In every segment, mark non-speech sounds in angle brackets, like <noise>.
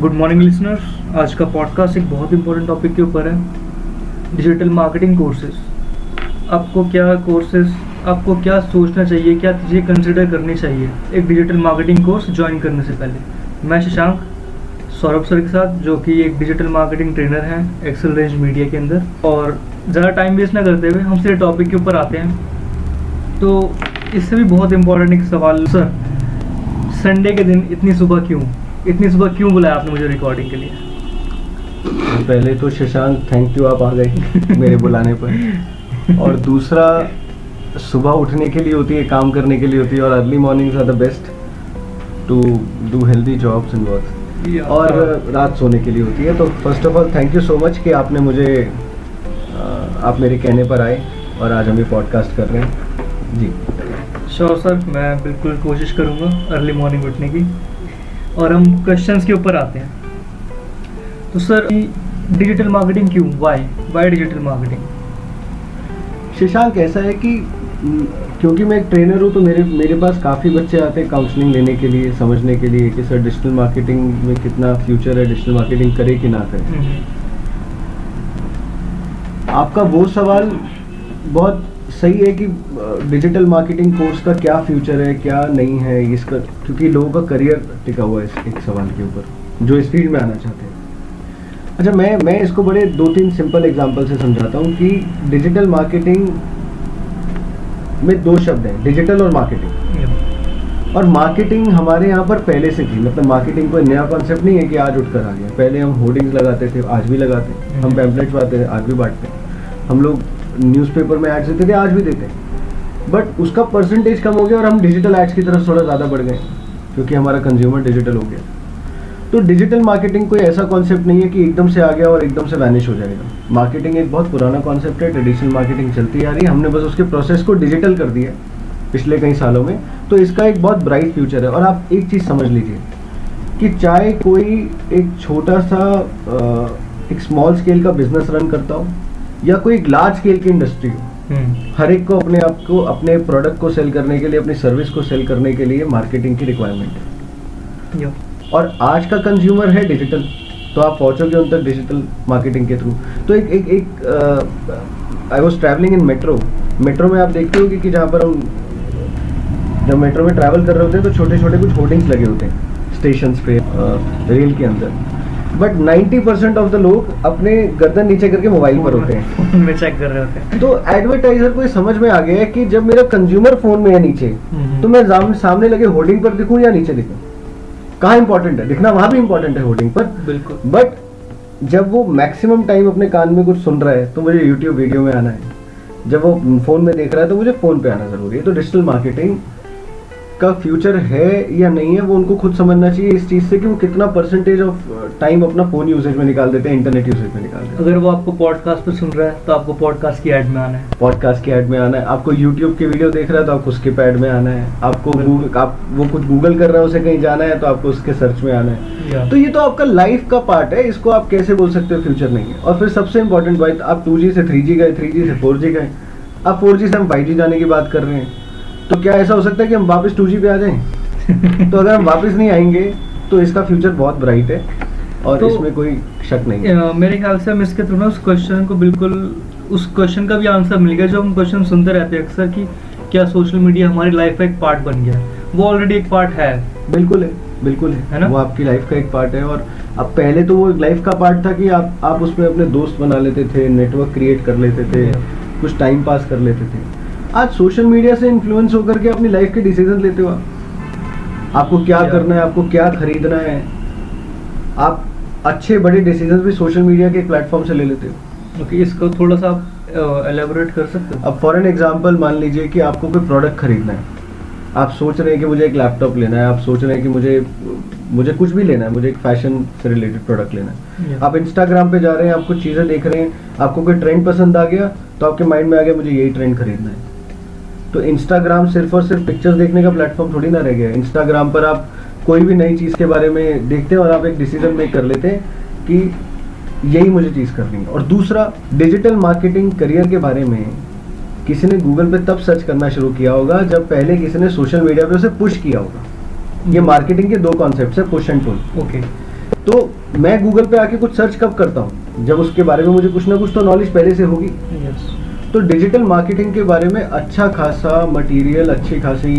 Good morning listeners आज का podcast एक बहुत इंपॉर्टेंट टॉपिक के ऊपर है डिजिटल मार्केटिंग कोर्सेज आपको क्या कोर्सेज आपको क्या सोचना चाहिए, क्या चीज़ें कंसिडर करनी चाहिए? एक डिजिटल मार्केटिंग कोर्स ज्वाइन करने से पहले। मैं शशांक, सौरभ सर के साथ, जो कि एक डिजिटल मार्केटिंग ट्रेनर हैं एक्सेल रेंज मीडिया के अंदर। और ज़्यादा टाइम वेस्ट ना करते हुए हम सीधे टॉपिक के ऊपर आते हैं। तो इससे भी बहुत इंपॉर्टेंट एक सवाल, सर संडे के दिन इतनी सुबह क्यों? इतनी सुबह क्यों बुलाया आपने मुझे रिकॉर्डिंग के लिए? पहले तो शशांक थैंक यू आप आ गए मेरे बुलाने पर। और दूसरा सुबह उठने के लिए होती है काम करने के लिए होती है और early mornings are the best to do healthy jobs and work और रात सोने के लिए होती है तो first of all thank you so much कि आपने मुझे आप मेरे कहने पर आए और आज हम ये पॉडकास्ट कर रहे हैं। जी। श्योर सर मैं बिल्कुल कोशिश करूँगा अर्ली मॉर्निंग उठने की। और हम क्वेश्चंस के ऊपर आते हैं। तो सर डिजिटल मार्केटिंग क्यों? Why why digital marketing Shashank ऐसा है कि क्योंकि मैं एक ट्रेनर हूँ तो मेरे मेरे पास काफ़ी बच्चे आते हैं काउंसलिंग लेने के लिए समझने के लिए कि सर डिजिटल मार्केटिंग में कितना फ्यूचर है डिजिटल मार्केटिंग करे कि ना करे। हम्म। आपका वो सवाल बहुत सही है कि डिजिटल मार्केटिंग कोर्स का क्या फ्यूचर है क्या नहीं है इसका क्योंकि लोगों का करियर टिका हुआ है इस एक सवाल के ऊपर जो इस फ़ील्ड में आना चाहते हैं। अच्छा मैं मैं इसको बड़े दो तीन सिंपल एग्जांपल से समझाता हूँ कि डिजिटल मार्केटिंग में दो शब्द हैं डिजिटल और मार्केटिंग और मार्केटिंग हमारे यहाँ पर पहले से थी मतलब मार्केटिंग कोई नया कॉन्सेप्ट नहीं है कि आज उठकर आ गया। पहले हम होर्डिंग्स लगाते थे आज भी लगाते हैं। हम पैम्पलेट्स थे आज भी बांटते हैं। हम लोग न्यूज़पेपर में एड्स देते थे, आज भी देते हैं। बट उसका परसेंटेज कम हो गया और हम डिजिटल एड्स की तरफ़ थोड़ा ज़्यादा बढ़ गए, क्योंकि हमारा कंज्यूमर डिजिटल हो गया। तो डिजिटल मार्केटिंग कोई ऐसा कॉन्सेप्ट नहीं है कि एकदम से आ गया और एकदम से वैनिश हो जाएगा। मार्केटिंग एक बहुत पुराना कॉन्सेप्ट है ट्रेडिशनल मार्केटिंग चलती आ रही है। हमने बस उसके प्रोसेस को डिजिटल कर दिया पिछले कई सालों में। तो इसका एक बहुत ब्राइट फ्यूचर है। और आप एक चीज़ समझ लीजिए कि चाहे कोई एक छोटा सा एक स्मॉल स्केल का बिज़नेस रन करता हो या कोई एक लार्ज स्केल की इंडस्ट्री हो हम्म। हर एक को अपने आप को अपने प्रोडक्ट को सेल करने के लिए अपनी सर्विस को सेल करने के लिए मार्केटिंग की रिक्वायरमेंट है। और आज का कंज्यूमर है डिजिटल तो आप पहुंचोगे उन तक डिजिटल मार्केटिंग के थ्रू तो एक एक एक I was travelling in metro metro में आप देखते हो कि जहाँ पर हम जब मेट्रो में ट्रैवल कर रहे होते हैं तो छोटे छोटे कुछ होर्डिंग्स लगे होते हैं स्टेशन पे रेल के अंदर। बट 90 परसेंट ऑफ़ द लोग अपने गर्दन नीचे करके मोबाइल पर होते हैं। <laughs> में चेक कर रहे होते हैं। तो एडवर्टाइजर को ये समझ में आ गया है कि जब मेरा कंज्यूमर फ़ोन में है नीचे। तो मैं सामने लगे होर्डिंग पर दिखूं या नीचे दिखूं? कहाँ इंपॉर्टेंट है? दिखना वहाँ भी इंपॉर्टेंट है होर्डिंग पर। बिल्कुल। बट जब वो मैक्सिमम टाइम अपने कान में कुछ सुन रहा है तो मुझे यूट्यूब वीडियो में आना है। जब वो फ़ोन में देख रहा है तो मुझे फ़ोन पे आना ज़रूरी है। तो डिजिटल मार्केटिंग का फ्यूचर है या नहीं है वो उनको खुद समझना चाहिए इस चीज़ से कि वो कितना परसेंटेज ऑफ़ टाइम अपना फ़ोन यूजेज में निकाल देते हैं इंटरनेट यूजेज में निकाल देते हैं। अगर वो आपको पॉडकास्ट पर सुन रहा है तो आपको पॉडकास्ट की ऐड में आना है। पॉडकास्ट की ऐड में आना है। आपको यूट्यूब की वीडियो देख रहा है तो आपको उसके पैड में आना है। आपको गूगल आप वो कुछ गूगल कर रहा है उसे कहीं जाना है तो आपको उसके सर्च में आना है। तो ये तो आपका लाइफ का पार्ट है इसको आप कैसे बोल सकते हो फ्यूचर नहीं है। और फिर सबसे इंपॉर्टेंट बात आप टू से थ्री गए थ्री से फोर गए। आप फोर से हम फाइव जाने की बात कर रहे हैं। तो क्या ऐसा हो सकता है कि हम वापस टू पे आ जाएँ? तो अगर हम वापस नहीं आएँगे तो इसका फ्यूचर बहुत ब्राइट है और तो, इसमें कोई शक नहीं है। मेरे ख्याल से हम इसके थ्रू ना उस क्वेश्चन को बिल्कुल उस क्वेश्चन का भी आंसर मिल गया जो हम क्वेश्चन सुनते रहते हैं अक्सर कि क्या सोशल मीडिया हमारी लाइफ का एक पार्ट बन गया। वो ऑलरेडी एक पार्ट है। बिल्कुल है बिल्कुल है, है ना? वो आपकी लाइफ का एक पार्ट है और अब पहले तो वो लाइफ का पार्ट था कि आप आप उसमें अपने दोस्त बना लेते थे नेटवर्क क्रिएट कर लेते थे कुछ टाइम पास कर लेते थे। आज सोशल मीडिया से इन्फ्लुएंस होकर के अपनी लाइफ के डिसीज़न लेते हो आप? आपको क्या करना है आपको क्या खरीदना है? आप अच्छे बड़े डिसीज़न भी सोशल मीडिया के प्लेटफॉर्म से ले लेते हो। ओके इसको थोड़ा सा आप एलेबोरेट कर सकते हो। अब फॉर एन एग्ज़ाम्पल मान लीजिए कि आपको कोई प्रोडक्ट खरीदना है। आप सोच रहे हैं कि मुझे एक लैपटॉप लेना है आप सोच रहे हैं कि मुझे मुझे कुछ भी लेना है मुझे एक फ़ैशन से रिलेटेड प्रोडक्ट लेना है। आप इंस्टाग्राम पे जा रहे हैं आप कुछ चीज़ें देख रहे हैं आपको कोई ट्रेंड पसंद आ गया तो आपके माइंड में आ गया मुझे यही ट्रेंड खरीदना है। तो इंस्टाग्राम सिर्फ़ और सिर्फ़ पिक्चर्स देखने का प्लेटफॉर्म थोड़ी ना रह गया इंस्टाग्राम पर आप कोई भी नई चीज़ के बारे में देखते हैं और आप एक डिसीज़न मेक कर लेते हैं कि यही मुझे चीज़ करनी है। और दूसरा डिजिटल मार्केटिंग करियर के बारे में किसी ने गूगल पे तब सर्च करना शुरू किया होगा जब पहले किसी ने सोशल मीडिया पे उसे पुश किया होगा। ये मार्केटिंग के दो कॉन्सेप्ट है पुश एंड पुल ओके तो मैं गूगल पे आके कुछ सर्च कब करता हूँ? जब उसके बारे में मुझे कुछ ना कुछ तो नॉलेज पहले से होगी। यस तो डिजिटल मार्केटिंग के बारे में अच्छा खासा मटेरियल अच्छी खासी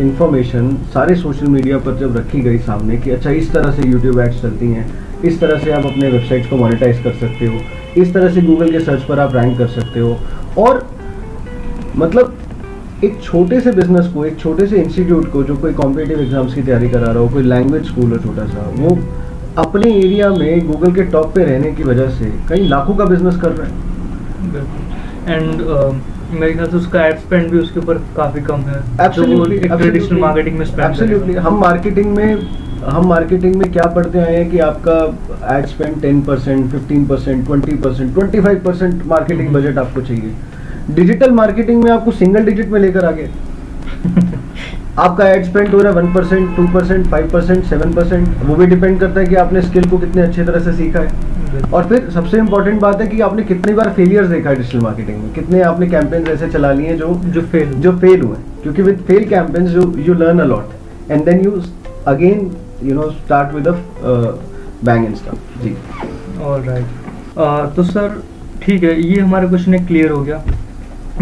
इंफॉर्मेशन सारे सोशल मीडिया पर जब रखी गई सामने कि अच्छा इस तरह से यूट्यूब एड्स चलती हैं, इस तरह से आप अपने वेबसाइट्स को मोनेटाइज कर सकते हो, इस तरह से गूगल के सर्च पर आप रैंक कर सकते हो। और मतलब एक छोटे से बिज़नेस को, एक छोटे से इंस्टीट्यूट को जो कोई कॉम्पिटेटिव एग्ज़ाम्स की तैयारी करा रहा हो, कोई लैंग्वेज स्कूल हो छोटा सा, वो अपने एरिया में गूगल के टॉप पे रहने की वजह से कई लाखों का बिज़नेस कर रहे हैं। एंड मेरे ख्याल से उसका एड स्पेंड भी उसके ऊपर काफ़ी कम है. ट्रेडिशनल मार्केटिंग में स्पेंड हम मार्केटिंग में हम मार्केटिंग में क्या पढ़ते आए हैं कि आपका ad spend ten percent fifteen percent twenty percent twenty five percent marketing. Budget आपको चाहिए। डिजिटल मार्केटिंग में आपको सिंगल डिजिट में लेकर आगे। <laughs> आपका एड स्पेंड हो रहा है one percent two percent five percent seven percent वो भी डिपेंड करता है कि आपने स्किल को कितने अच्छे तरह से सीखा है। और फिर सबसे इम्पोर्टेंट बात है कि आपने कितनी बार फेलियर्स देखा है डिजिटल मार्केटिंग में? कितने आपने कैंपेन्स ऐसे चला लिए जो जो फेल जो फेल हुए क्योंकि with fail campaigns you you learn a lot and then you again you know start with a bang and stuff ji. All right तो सर ठीक है ये हमारा क्वेश्चन एक क्लियर हो गया।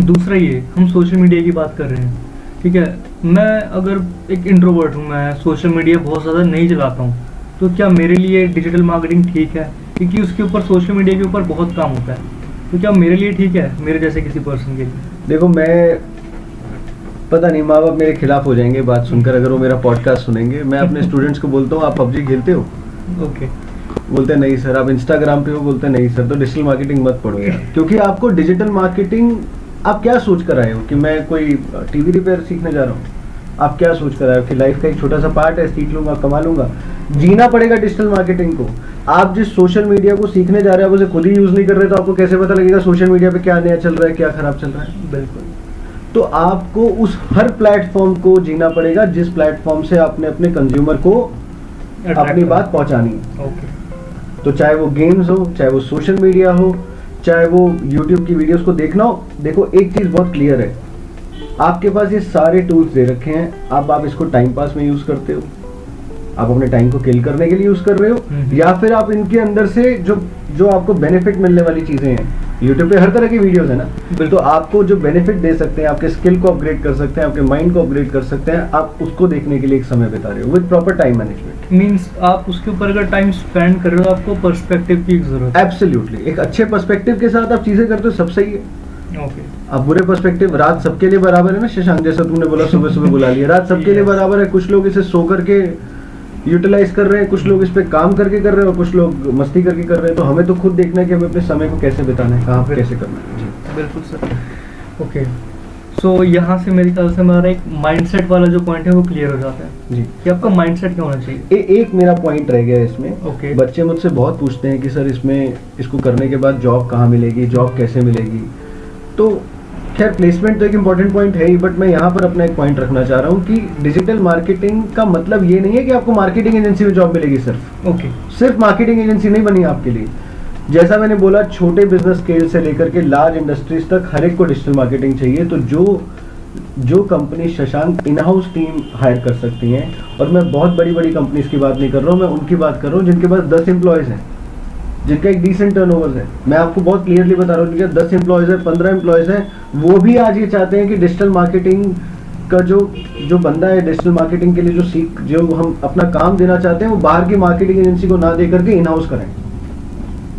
दूसरा ये हम सोशल मीडिया की बात कर रहे हैं। ठीक है मैं अगर एक इंट्रोवर्ट हूँ मैं सोशल मीडिया बहुत ज़्यादा नहीं चलाता हूँ तो क्या मेरे लिए डिजिटल मार्केटिंग ठीक है? क्योंकि उसके ऊपर सोशल मीडिया के ऊपर बहुत काम होता है। तो क्या मेरे लिए ठीक है? मेरे जैसे किसी पर्सन के लिए? देखो मैं पता नहीं माँ बाप मेरे खिलाफ हो जाएँगे बात सुनकर अगर वो मेरा पॉडकास्ट सुनेंगे। मैं <laughs> अपने स्टूडेंट्स को बोलता हूँ आप पबजी खेलते हो? ओके बोलते नहीं सर। आप इंस्टाग्राम पे हो बोलते नहीं सर। तो डिजिटल मार्केटिंग मत पढ़ो यार। <laughs> क्योंकि आपको डिजिटल मार्केटिंग आप क्या सोच कर आए हो कि मैं कोई टीवी रिपेयर सीखने जा रहा हूँ? आप क्या सोच कर आए हो कि लाइफ का एक छोटा सा पार्ट है सीख लूँगा कमा लूँगा? जीना पड़ेगा डिजिटल मार्केटिंग को। आप जिस सोशल मीडिया को सीखने जा रहे हो आप उसे खुद ही यूज़ नहीं कर रहे तो आपको कैसे पता लगेगा सोशल मीडिया पे क्या नया चल रहा है क्या खराब चल रहा है? बिल्कुल। तो आपको उस हर प्लेटफॉर्म को जीना पड़ेगा जिस प्लेटफॉर्म से आपने अपने कंज्यूमर को अपनी बात पहुंचानी है। ओके तो चाहे वो गेम्स हो चाहे वो सोशल मीडिया हो चाहे वो यूट्यूब की वीडियोस को देखना हो देखो एक चीज़ बहुत क्लियर है। आपके पास ये सारे टूल्स दे रखे हैं अब आप इसको टाइम पास में यूज़ करते हो। आप अपने टाइम को किल करने के लिए यूज़ कर रहे हो हम्म। या फिर आप इनके अंदर से जो जो आपको बेनिफिट मिलने वाली चीज़ें हैं यूट्यूब पे हर तरह की वीडियोस है ना तो आपको जो बेनिफिट दे सकते हैं आपके स्किल को अपग्रेड कर सकते हैं आपके माइंड को अपग्रेड कर सकते हैं आप उसको देखने के लिए एक समय बिता रहे हो with proper time management means आप उसके ऊपर अगर टाइम स्पेंड कर रहे हो आपको पर्सपेक्टिव की ज़रूरत है। एब्सोल्युटली एक अच्छे पर्सपेक्टिव के साथ आप चीज़ें करते हो सब सही है। ओके अब बुरे पर्सपेक्टिव रात सबके लिए बराबर है ना शशांक जैसा तुमने बोला सुबह सुबह बुला लिया। रात सबके लिए बराबर है कुछ लोग इसे सो करके यूटिलाइज कर रहे हैं कुछ लोग इस पे काम करके कर रहे हैं और कुछ लोग मस्ती करके कर रहे हैं तो हमें तो खुद देखना है कि हमें अपने समय को कैसे बिताना है कहाँ पे कैसे करना है। जी बिल्कुल सर। ओके सो यहाँ से मेरे ख्याल से हमारा एक माइंडसेट वाला जो पॉइंट है वो क्लियर हो जाता है। जी। कि आपका माइंडसेट क्या होना चाहिए? ए, एक मेरा पॉइंट रह गया इसमें। ओके। Okay. बच्चे मुझसे बहुत पूछते हैं कि सर इसमें इसको करने के बाद जॉब कहाँ मिलेगी जॉब कैसे मिलेगी? तो खैर प्लेसमेंट तो एक इंपॉर्टेंट पॉइंट है ही बट मैं यहाँ पर अपना एक पॉइंट रखना चाह रहा हूँ कि डिजिटल मार्केटिंग का मतलब ये नहीं है कि आपको मार्केटिंग एजेंसी में जॉब मिलेगी सिर्फ़। Okay okay. सिर्फ़ मार्केटिंग एजेंसी नहीं बनी आपके लिए। जैसा मैंने बोला छोटे बिज़नेस स्केल से लेकर के लार्ज इंडस्ट्रीज़ तक हर एक को डिजिटल मार्केटिंग चाहिए तो जो जो company Shashank in house team hire कर सकती हैं और मैं बहुत बड़ी बड़ी कंपनीज़ की बात नहीं कर रहा हूँ मैं उनकी बात कर रहा हूँ जिनके पास दस एम्प्लॉयज़ हैं। जिनका एक डिसेंट टर्न है। मैं आपको बहुत क्लियरली बता रहा हूँ जिनके दस एम्प्लॉयज़ है पंद्रह एम्प्लॉयज़ हैं वो भी आज ये चाहते हैं कि डिजिटल मार्केटिंग का जो जो बंदा है डिजिटल मार्केटिंग के लिए जो सीख जो हम अपना काम देना चाहते हैं वो बाहर की मार्केटिंग एजेंसी को ना दे करके इन हाउस करें।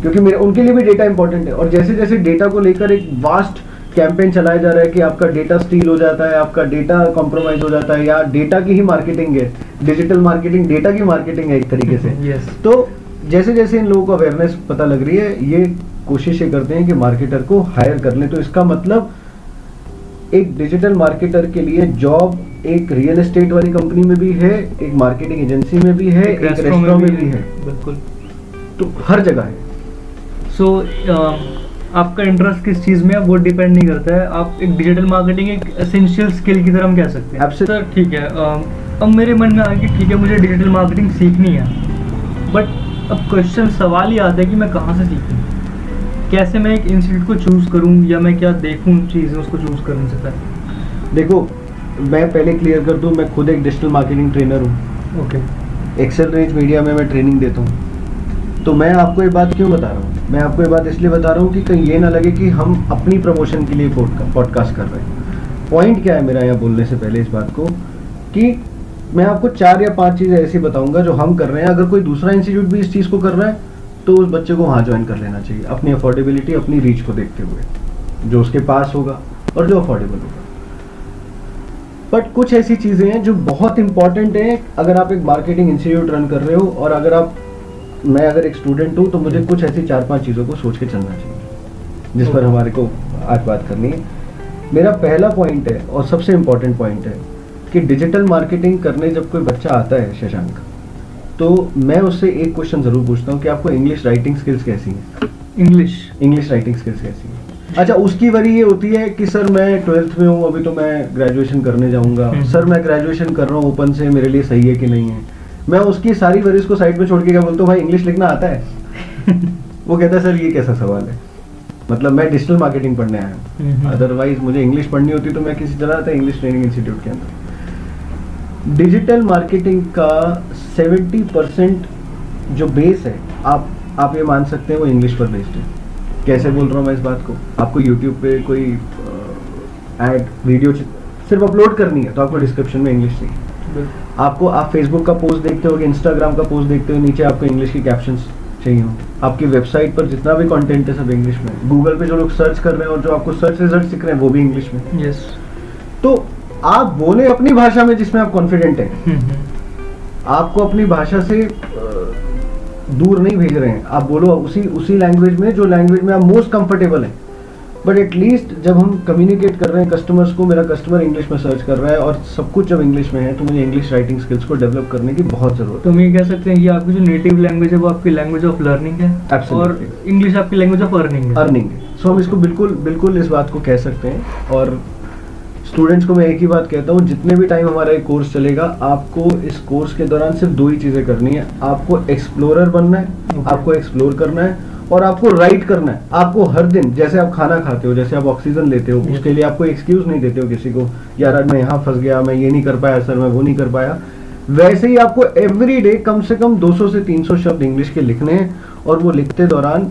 क्योंकि मेरे उनके लिए भी डेटा इंपॉर्टेंट है। और जैसे जैसे डेटा को लेकर एक वास्ट कैंपेन चलाया जा रहा है कि आपका डेटा स्टील हो जाता है आपका डेटा कॉम्प्रोमाइज हो जाता है या डेटा की ही मार्केटिंग है डिजिटल मार्केटिंग डेटा की मार्केटिंग है एक तरीके से। यस तो जैसे जैसे इन लोगों को अवेयरनेस पता लग रही है ये कोशिश ये करते हैं कि मार्केटर को हायर कर लें। तो इसका मतलब एक डिजिटल मार्केटर के लिए जॉब एक रियल एस्टेट वाली कंपनी में भी है एक मार्केटिंग एजेंसी में भी है एक रेस्टोरेंट में भी है। बिल्कुल। तो हर जगह है। सो so, uh, आपका इंटरेस्ट किस चीज़ में है वो डिपेंड नहीं करता है। आप एक डिजिटल मार्केटिंग एक एसेंशियल स्किल की तरह हम कह सकते हैं। Absolutely. सर ठीक है अब मेरे मन में आ कि ठीक है मुझे डिजिटल मार्केटिंग सीखनी है। बट अब क्वेश्चन सवाल ही आता है कि मैं कहाँ से सीखूँ? कैसे मैं एक इंस्टीट्यूट को चूज़ करूँ या मैं क्या देखूँ चीज़ें उसको चूज़ करने से पहले? देखो मैं पहले क्लियर कर दूँ मैं खुद एक डिजिटल मार्केटिंग ट्रेनर हूँ। ओके एक्सेल रेंज मीडिया में मैं ट्रेनिंग देता हूँ। तो मैं आपको ये बात क्यों बता रहा हूँ? मैं आपको ये बात इसलिए बता रहा हूँ कि कहीं ये ना लगे कि हम अपनी प्रमोशन के लिए पॉडकास्ट कर रहे हैं। पॉइंट क्या है मेरा यहाँ बोलने से पहले इस बात को कि मैं आपको चार या पाँच चीज़ें ऐसी बताऊँगा जो हम कर रहे हैं। अगर कोई दूसरा इंस्टीट्यूट भी इस चीज़ को कर रहा है तो उस बच्चे को वहाँ ज्वाइन कर लेना चाहिए अपनी अफोर्डेबिलिटी अपनी रीच को देखते हुए जो उसके पास होगा और जो अफोर्डेबल होगा। बट कुछ ऐसी चीज़ें हैं जो बहुत इंपॉर्टेंट है। अगर आप एक मार्केटिंग इंस्टीट्यूट रन कर रहे हो और अगर आप मैं अगर एक स्टूडेंट हूँ तो मुझे कुछ ऐसी चार पाँच चीज़ों को सोच के चलना चाहिए जिस पर हमारे को आज बात करनी है। मेरा पहला पॉइंट है और सबसे इम्पोर्टेंट पॉइंट है कि डिजिटल मार्केटिंग करने जब कोई बच्चा आता है शशांक तो मैं उससे एक क्वेश्चन ज़रूर पूछता हूँ कि आपको इंग्लिश राइटिंग स्किल्स कैसी हैं? इंग्लिश इंग्लिश राइटिंग स्किल्स कैसी हैं? अच्छा उसकी वरी ये होती है कि सर मैं ट्वेल्थ में हूँ अभी तो मैं ग्रेजुएशन करने जाऊँगा। हम्म। सर मैं ग्रेजुएशन कर रहा हूँ ओपन से मेरे लिए सही है कि नहीं है? मैं उसकी सारी वरीज को साइड में छोड़ के क्या बोलता हूँ भाई इंग्लिश लिखना आता है? <laughs> वो कहता है सर ये कैसा सवाल है? मतलब मैं डिजिटल मार्केटिंग पढ़ने आया हूँ। हम्म। अदरवाइज़ मुझे इंग्लिश पढ़नी होती तो मैं किसी चला जाता इंग्लिश ट्रेनिंग इंस्टीट्यूट के अंदर। डिजिटल मार्केटिंग का 70 परसेंट जो बेस है आप आप ये मान सकते हैं वो इंग्लिश पर बेस्ड है। कैसे बोल रहा हूँ मैं इस बात को? आपको यूट्यूब पे कोई ऐड वीडियो सिर्फ़ अपलोड करनी है तो आपको डिस्क्रिप्शन में इंग्लिश चाहिए। आपको आप फेसबुक का पोस्ट देखते हो इंस्टाग्राम का पोस्ट देखते हो नीचे आपको इंग्लिश की कैप्शन चाहिए। हो आपकी वेबसाइट पर जितना भी कंटेंट है सब इंग्लिश में गूगल पे जो लोग सर्च कर रहे हैं और जो आपको सर्च रिज़ल्ट दिख रहे हैं वो भी इंग्लिश में। यस तो आप बोले अपनी भाषा में जिसमें आप कॉन्फिडेंट हैं। आपको अपनी भाषा से दूर नहीं भेज रहे हैं। आप बोलो उसी उसी लैंग्वेज में जो लैंग्वेज में आप मोस्ट कंफर्टेबल हैं। बट एटलीस्ट जब हम कम्युनिकेट कर रहे हैं कस्टमर्स को मेरा कस्टमर इंग्लिश में सर्च कर रहा है और सब कुछ जब इंग्लिश में है तो मुझे इंग्लिश राइटिंग स्किल्स को डेवलप करने की बहुत ज़रूरत है। तो हम ये कह सकते हैं कि आपकी जो नेटिव लैंग्वेज है वो आपकी लैंग्वेज ऑफ़ लर्निंग है। Absolutely. और इंग्लिश आपकी लैंग्वेज ऑफ़ अर्निंग है। अर्निंग है। सो हम इसको बिल्कुल बिल्कुल इस बात को कह सकते हैं और स्टूडेंट्स को मैं एक ही बात कहता हूँ जितने भी टाइम हमारा ये कोर्स चलेगा आपको इस कोर्स के दौरान सिर्फ़ दो ही चीज़ें करनी है आपको एक्सप्लोरर बनना है Okay. आपको एक्सप्लोर करना है और आपको राइट करना है आपको हर दिन जैसे आप खाना खाते हो जैसे आप ऑक्सीजन लेते हो Yes. उसके लिए आपको एक्सक्यूज नहीं देते हो किसी को यार मैं यहाँ फंस गया मैं ये नहीं कर पाया सर मैं वो नहीं कर पाया वैसे ही आपको एवरी डे कम से कम 200 से 300 शब्द इंग्लिश के लिखने हैं और वो लिखते दौरान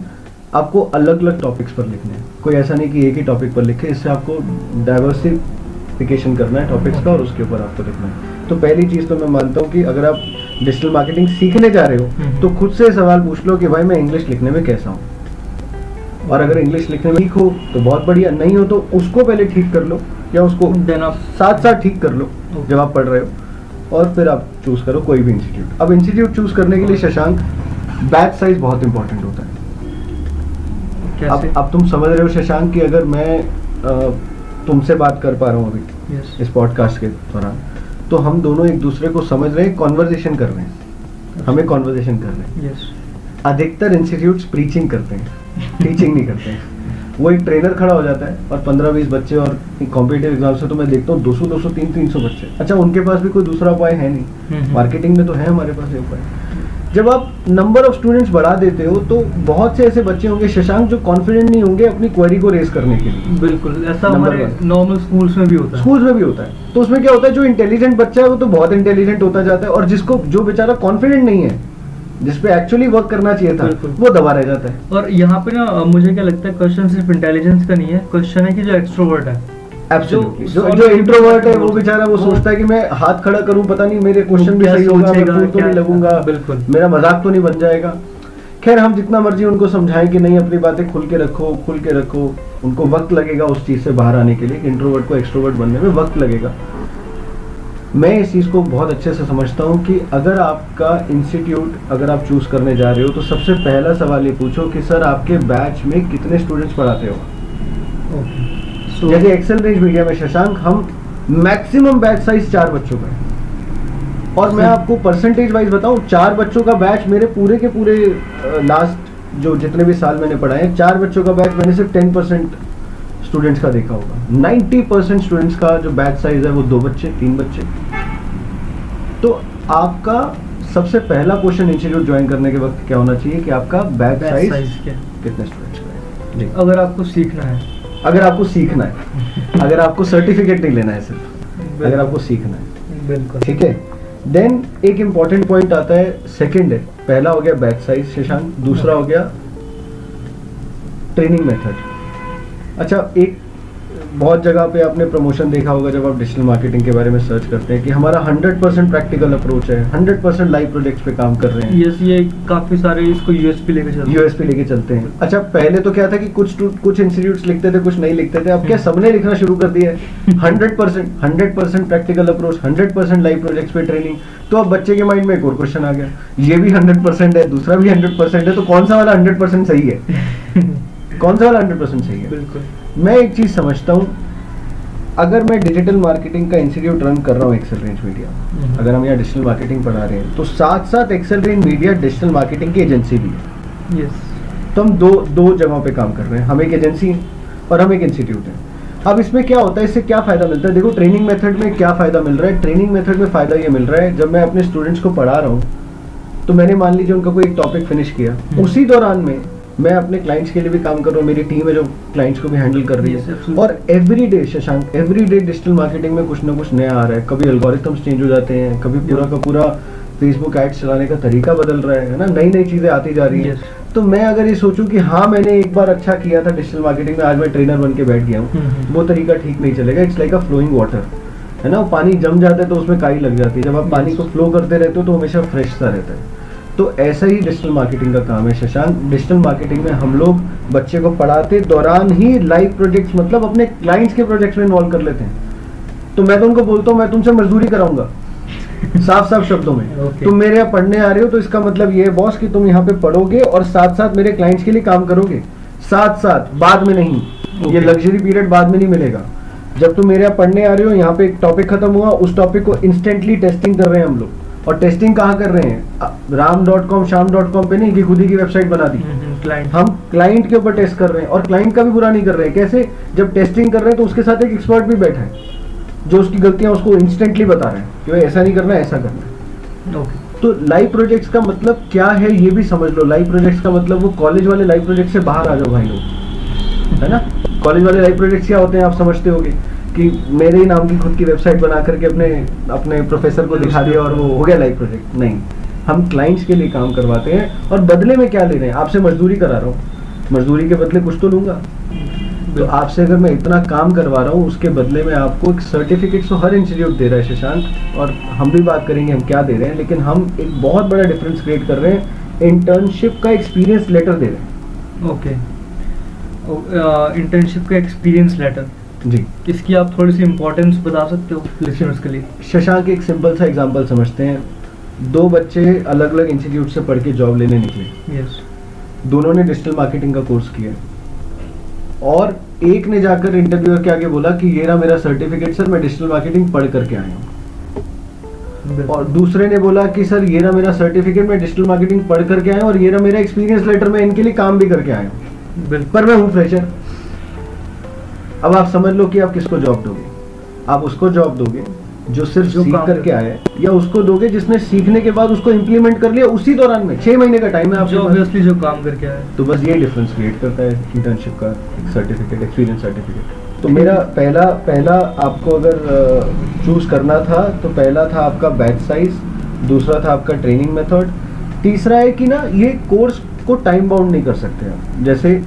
आपको अलग अलग टॉपिक्स पर लिखने हैं कोई ऐसा नहीं कि एक ही टॉपिक पर लिखे इससे आपको डाइवर्सिफिकेशन करना है टॉपिक्स का और उसके ऊपर आपको लिखना है। तो पहली चीज़ तो मैं मानता हूँ कि अगर आप डिजिटल मार्केटिंग सीखने जा रहे हो हम्म। तो खुद से सवाल पूछ लो कि भाई मैं इंग्लिश लिखने में कैसा हूँ? और अगर इंग्लिश लिखने में ठीक हो तो बहुत बढ़िया। नहीं हो तो उसको पहले ठीक कर लो या उसको देन आप साथ साथ ठीक कर लो जब आप पढ़ रहे हो। और फिर आप चूज़ करो कोई भी इंस्टीट्यूट अब इंस्टीट्यूट चूज़ करने के लिए शशांक बैच साइज़ बहुत इंपॉर्टेंट होता है। अब अब तुम समझ रहे हो शशांक कि अगर मैं तुमसे बात कर पा रहा हूँ अभी यस इस पॉडकास्ट के दौरान। तो हम दोनों एक दूसरे को समझ रहे हैं कॉन्वर्जेशन कर रहे हैं। हमें कॉन्वर्जेशन कर रहे हैं। यस अधिकतर इंस्टीट्यूट प्रीचिंग करते हैं टीचिंग नहीं करते हैं। वो एक ट्रेनर खड़ा हो जाता है और पंद्रह बीस बच्चे और कॉम्पिटेटिव एग्ज़ाम से तो मैं देखता हूँ दो सौ दो सौ तीन तीन सौ बच्चे। अच्छा उनके पास भी कोई दूसरा उपाय है नहीं। हम्म। मार्केटिंग में तो है हमारे पास ये उपाय। जब आप नंबर ऑफ़ स्टूडेंट्स बढ़ा देते हो तो बहुत से ऐसे बच्चे होंगे शशांक जो कॉन्फिडेंट नहीं होंगे अपनी क्वेरी को रेस करने के लिए। बिल्कुल ऐसा हमारे नॉर्मल स्कूल्स में भी होता है। स्कूल्स में भी होता है। तो उसमें क्या होता है जो इंटेलिजेंट बच्चा है वो तो बहुत इंटेलिजेंट होता जाता है और जिसको जो बेचारा कॉन्फिडेंट नहीं है जिस पे एक्चुअली वर्क करना चाहिए था वो दबा रह जाता है। और यहाँ पे ना मुझे क्या लगता है क्वेश्चन सिर्फ़ इंटेलिजेंस का नहीं है क्वेश्चन है कि जो एक्सट्रोवर्ट है. जो जो जो इंट्रोवर्ट है वो बेचारा वो वो- सोचता है कि मैं हाथ खड़ा करूँ पता नहीं मेरे क्वेश्चन भी सही होगा मैं तो नहीं लगूँगा। बिल्कुल। मेरा मज़ाक तो नहीं बन जाएगा। खैर हम जितना मर्ज़ी उनको समझाएँ कि नहीं अपनी बातें खुल के रखो खुल के रखो। उनको वक्त लगेगा उस चीज़ से बाहर आने के लिए इंट्रोवर्ट को एक्सट्रोवर्ट बनने में वक्त लगेगा। मैं इस चीज़ को बहुत अच्छे से समझता हूँ कि अगर आपका इंस्टीट्यूट अगर आप चूज़ करने जा रहे हो तो सबसे पहला सवाल ये पूछो कि सर आपके बैच में कितने स्टूडेंट्स पढ़ाते हो? सो जैसे एक्सेल रेंज मीडिया में शशांक हम मैक्सिमम बैच साइज़ चार बच्चों का है। और मैं। आपको परसेंटेज वाइज बताऊँ चार बच्चों का बैच मेरे पूरे के पूरे लास्ट जो जितने भी साल मैंने पढ़ाए हैं चार बच्चों का बैच मैंने सिर्फ़ टेन परसेंट स्टूडेंट्स का देखा होगा। नाइन्टी परसेंट स्टूडेंट्स का जो बैच साइज़ है वो दो बच्चे तीन बच्चे। तो आपका सबसे पहला क्वेश्चन इंस्टीट्यूट ज्वाइन करने के वक्त क्या होना चाहिए कि आपका बैच साइज़ कितने स्टूडेंट्स का है? अगर आपको सीखना है अगर आपको सीखना है अगर आपको सर्टिफिकेट नहीं लेना है सिर्फ़ अगर आपको सीखना है। बिल्कुल। ठीक है? देन एक इंपॉर्टेंट पॉइंट आता है सेकेंड है। पहला हो गया बैच साइज़ शशांक। दूसरा हो गया ट्रेनिंग मेथड अच्छा एक बहुत जगह पे आपने प्रमोशन देखा होगा जब आप डिजिटल मार्केटिंग के बारे में सर्च करते हैं कि हमारा 100 परसेंट प्रैक्टिकल अप्रोच है। 100 परसेंट लाइव प्रोजेक्ट्स पे काम कर रहे हैं। यस ये काफ़ी सारे इसको यूएसपी लेके चलते हैं। यूएसपी लेके चलते हैं। अच्छा पहले तो क्या था कि कुछ कुछ इंस्टीट्यूट्स लिखते थे कुछ नहीं लिखते थे। अब क्या। सबने लिखना शुरू कर दिया है? Hundred percent hundred percent practical approach hundred percent live projects पे ट्रेनिंग तो अब बच्चे के माइंड में एक और क्वेश्चन आ गया। ये भी हंड्रेड परसेंट है दूसरा भी हंड्रेड परसेंट है तो कौन सा वाला हंड्रेड परसेंट सही है? <laughs> कौन सा वाला हंड्रेड परसेंट सही है? बिल्कुल। मैं एक चीज़ समझता हूँ अगर मैं डिजिटल मार्केटिंग का इंस्टीट्यूट रन कर रहा हूँ एक्सेल रेंज मीडिया। अगर हम यहाँ डिजिटल मार्केटिंग पढ़ा रहे हैं तो साथ साथ Excel Range Media digital marketing की एजेंसी भी है। यस तो हम दो दो जगहों पे काम कर रहे हैं हम एक एजेंसी हैं और हम एक इंस्टीट्यूट हैं। अब इसमें क्या होता है इससे क्या फ़ायदा मिलता है? देखो ट्रेनिंग मेथड में क्या फ़ायदा मिल रहा है? ट्रेनिंग मेथड में फ़ायदा ये मिल रहा है जब मैं अपने स्टूडेंट्स को पढ़ा रहा हूँ तो मैंने मान लीजिए उनका कोई एक टॉपिक फिनिश किया हम्म। उसी दौरान में मैं अपने क्लाइंट्स के लिए भी काम कर रहा हूँ मेरी टीम है जो क्लाइंट्स को भी हैंडल कर रही है। और every day Shashank every day digital marketing में कुछ ना कुछ नया आ रहा है। कभी एल्गोरिथम्स चेंज हो जाते हैं कभी पूरा का पूरा फेसबुक एड्स चलाने का तरीका बदल रहा है है ना? नई नई चीज़ें आती जा रही है। तो मैं अगर ये सोचूं कि हाँ मैंने एक बार अच्छा किया था डिजिटल मार्केटिंग में आज मैं ट्रेनर बन के बैठ गया हूँ। हम्म। वो तरीका ठीक नहीं चलेगा। It's like a flowing water है ना? वो पानी जम जाता है तो उसमें काई लग जाती है। जब आप पानी को फ्लो करते रहते हो तो हमेशा फ्रेश सा रहता है। तो ऐसा ही डिजिटल मार्केटिंग का काम है शशांक। डिजिटल मार्केटिंग में हम लोग बच्चे को पढ़ाते दौरान ही लाइव प्रोजेक्ट्स मतलब अपने क्लाइंट्स के प्रोजेक्ट्स में इन्वॉल्व कर लेते हैं। तो मैं तो उनको बोलता हूँ मैं तुमसे मजदूरी कराऊँगा। <laughs> साफ़ साफ़ शब्दों में। Okay. तुम मेरे यहाँ पढ़ने आ रहे हो तो इसका मतलब ये है बॉस कि तुम यहाँ पे पढ़ोगे और साथ साथ मेरे क्लाइंट्स के लिए काम करोगे। साथ साथ बाद में नहीं। ये लग्जरी पीरियड बाद में नहीं मिलेगा। जब तुम मेरे यहाँ पढ़ने आ रहे हो यहाँ पे एक टॉपिक खत्म हुआ उस टॉपिक को इंस्टेंटली टेस्टिंग कर रहे हैं हम लोग। और टेस्टिंग कहाँ कर रहे हैं? Ram dot com Sham dot com पे नहीं कि खुद ही की वेबसाइट बना दी। क्लाइंट हम क्लाइंट के ऊपर टेस्ट कर रहे हैं और क्लाइंट का भी बुरा नहीं कर रहे हैं। कैसे? जब टेस्टिंग कर रहे हैं तो उसके साथ एक एक्सपर्ट भी बैठा है जो उसकी गलतियाँ उसको इंस्टेंटली बता रहे हैं कि भाई ऐसा नहीं करना है ऐसा करना है। तो लाइव प्रोजेक्ट्स का मतलब क्या है ये भी समझ लो। लाइव प्रोजेक्ट्स का मतलब वो कॉलेज वाले लाइव प्रोजेक्ट से बाहर आ जाओ भाई लोग। है ना? कॉलेज वाले लाइव प्रोजेक्ट्स क्या होते हैं आप समझते होगे। कि मेरे ही नाम की खुद की वेबसाइट बना करके अपने अपने प्रोफेसर को दिखा दिया और वो हो गया लाइव प्रोजेक्ट नहीं. हम क्लाइंट्स के लिए काम करवाते हैं और बदले में क्या ले रहे हैं? आपसे मजदूरी करा रहा हूँ। मजदूरी के बदले कुछ तो लूँगा। तो आपसे अगर मैं इतना काम करवा रहा हूँ, उसके बदले में आपको एक सर्टिफिकेट तो हर इंस्टीट्यूट दे रहा है शशांक, और हम भी बात करेंगे हम क्या दे रहे हैं, लेकिन हम एक बहुत बड़ा डिफरेंस क्रिएट कर रहे हैं। इंटर्नशिप का एक्सपीरियंस लेटर दे रहे हैं। ओके इंटर्नशिप का एक्सपीरियंस लेटर जी। इसकी आप थोड़ी सी इम्पोर्टेंस बता सकते हो लिसनर्स के लिए? शशांक एक सिंपल सा एग्जांपल समझते हैं। दो बच्चे अलग अलग इंस्टीट्यूट से पढ़ के जॉब लेने निकले। यस दोनों ने डिजिटल मार्केटिंग का कोर्स किया। और एक ने जाकर इंटरव्यूअर के आगे बोला कि ये रहा मेरा सर्टिफिकेट सर मैं डिजिटल मार्केटिंग पढ़ करके आया हूँ। और दूसरे ने बोला कि सर ये रहा मेरा सर्टिफिकेट मैं डिजिटल मार्केटिंग पढ़ करके आया हूँ और ये रहा मेरा एक्सपीरियंस लेटर मैं इनके लिए काम भी करके आया हूँ। पर मैं हूँ फ्रेशर अब आप समझ लो कि आप किसको जॉब दोगे। आप उसको जॉब दोगे जो सिर्फ़ जो सीख काम करके कर- आया या उसको दोगे जिसने सीखने के बाद उसको इम्प्लीमेंट कर लिया उसी दौरान में छह महीने का टाइम है आपके जो ऑब्वियसली जो काम करके आए। तो बस ये डिफरेंस क्रिएट करता है इंटर्नशिप का सर्टिफिकेट एक्सपीरियंस सर्टिफिकेट तो मेरा पहला पहला आपको अगर चूज़ करना था तो पहला था आपका बैच साइज़ दूसरा था आपका ट्रेनिंग मेथड तीसरा है कि ना ये कोर्स को टाइम बाउंड नहीं कर सकते आप। जैसे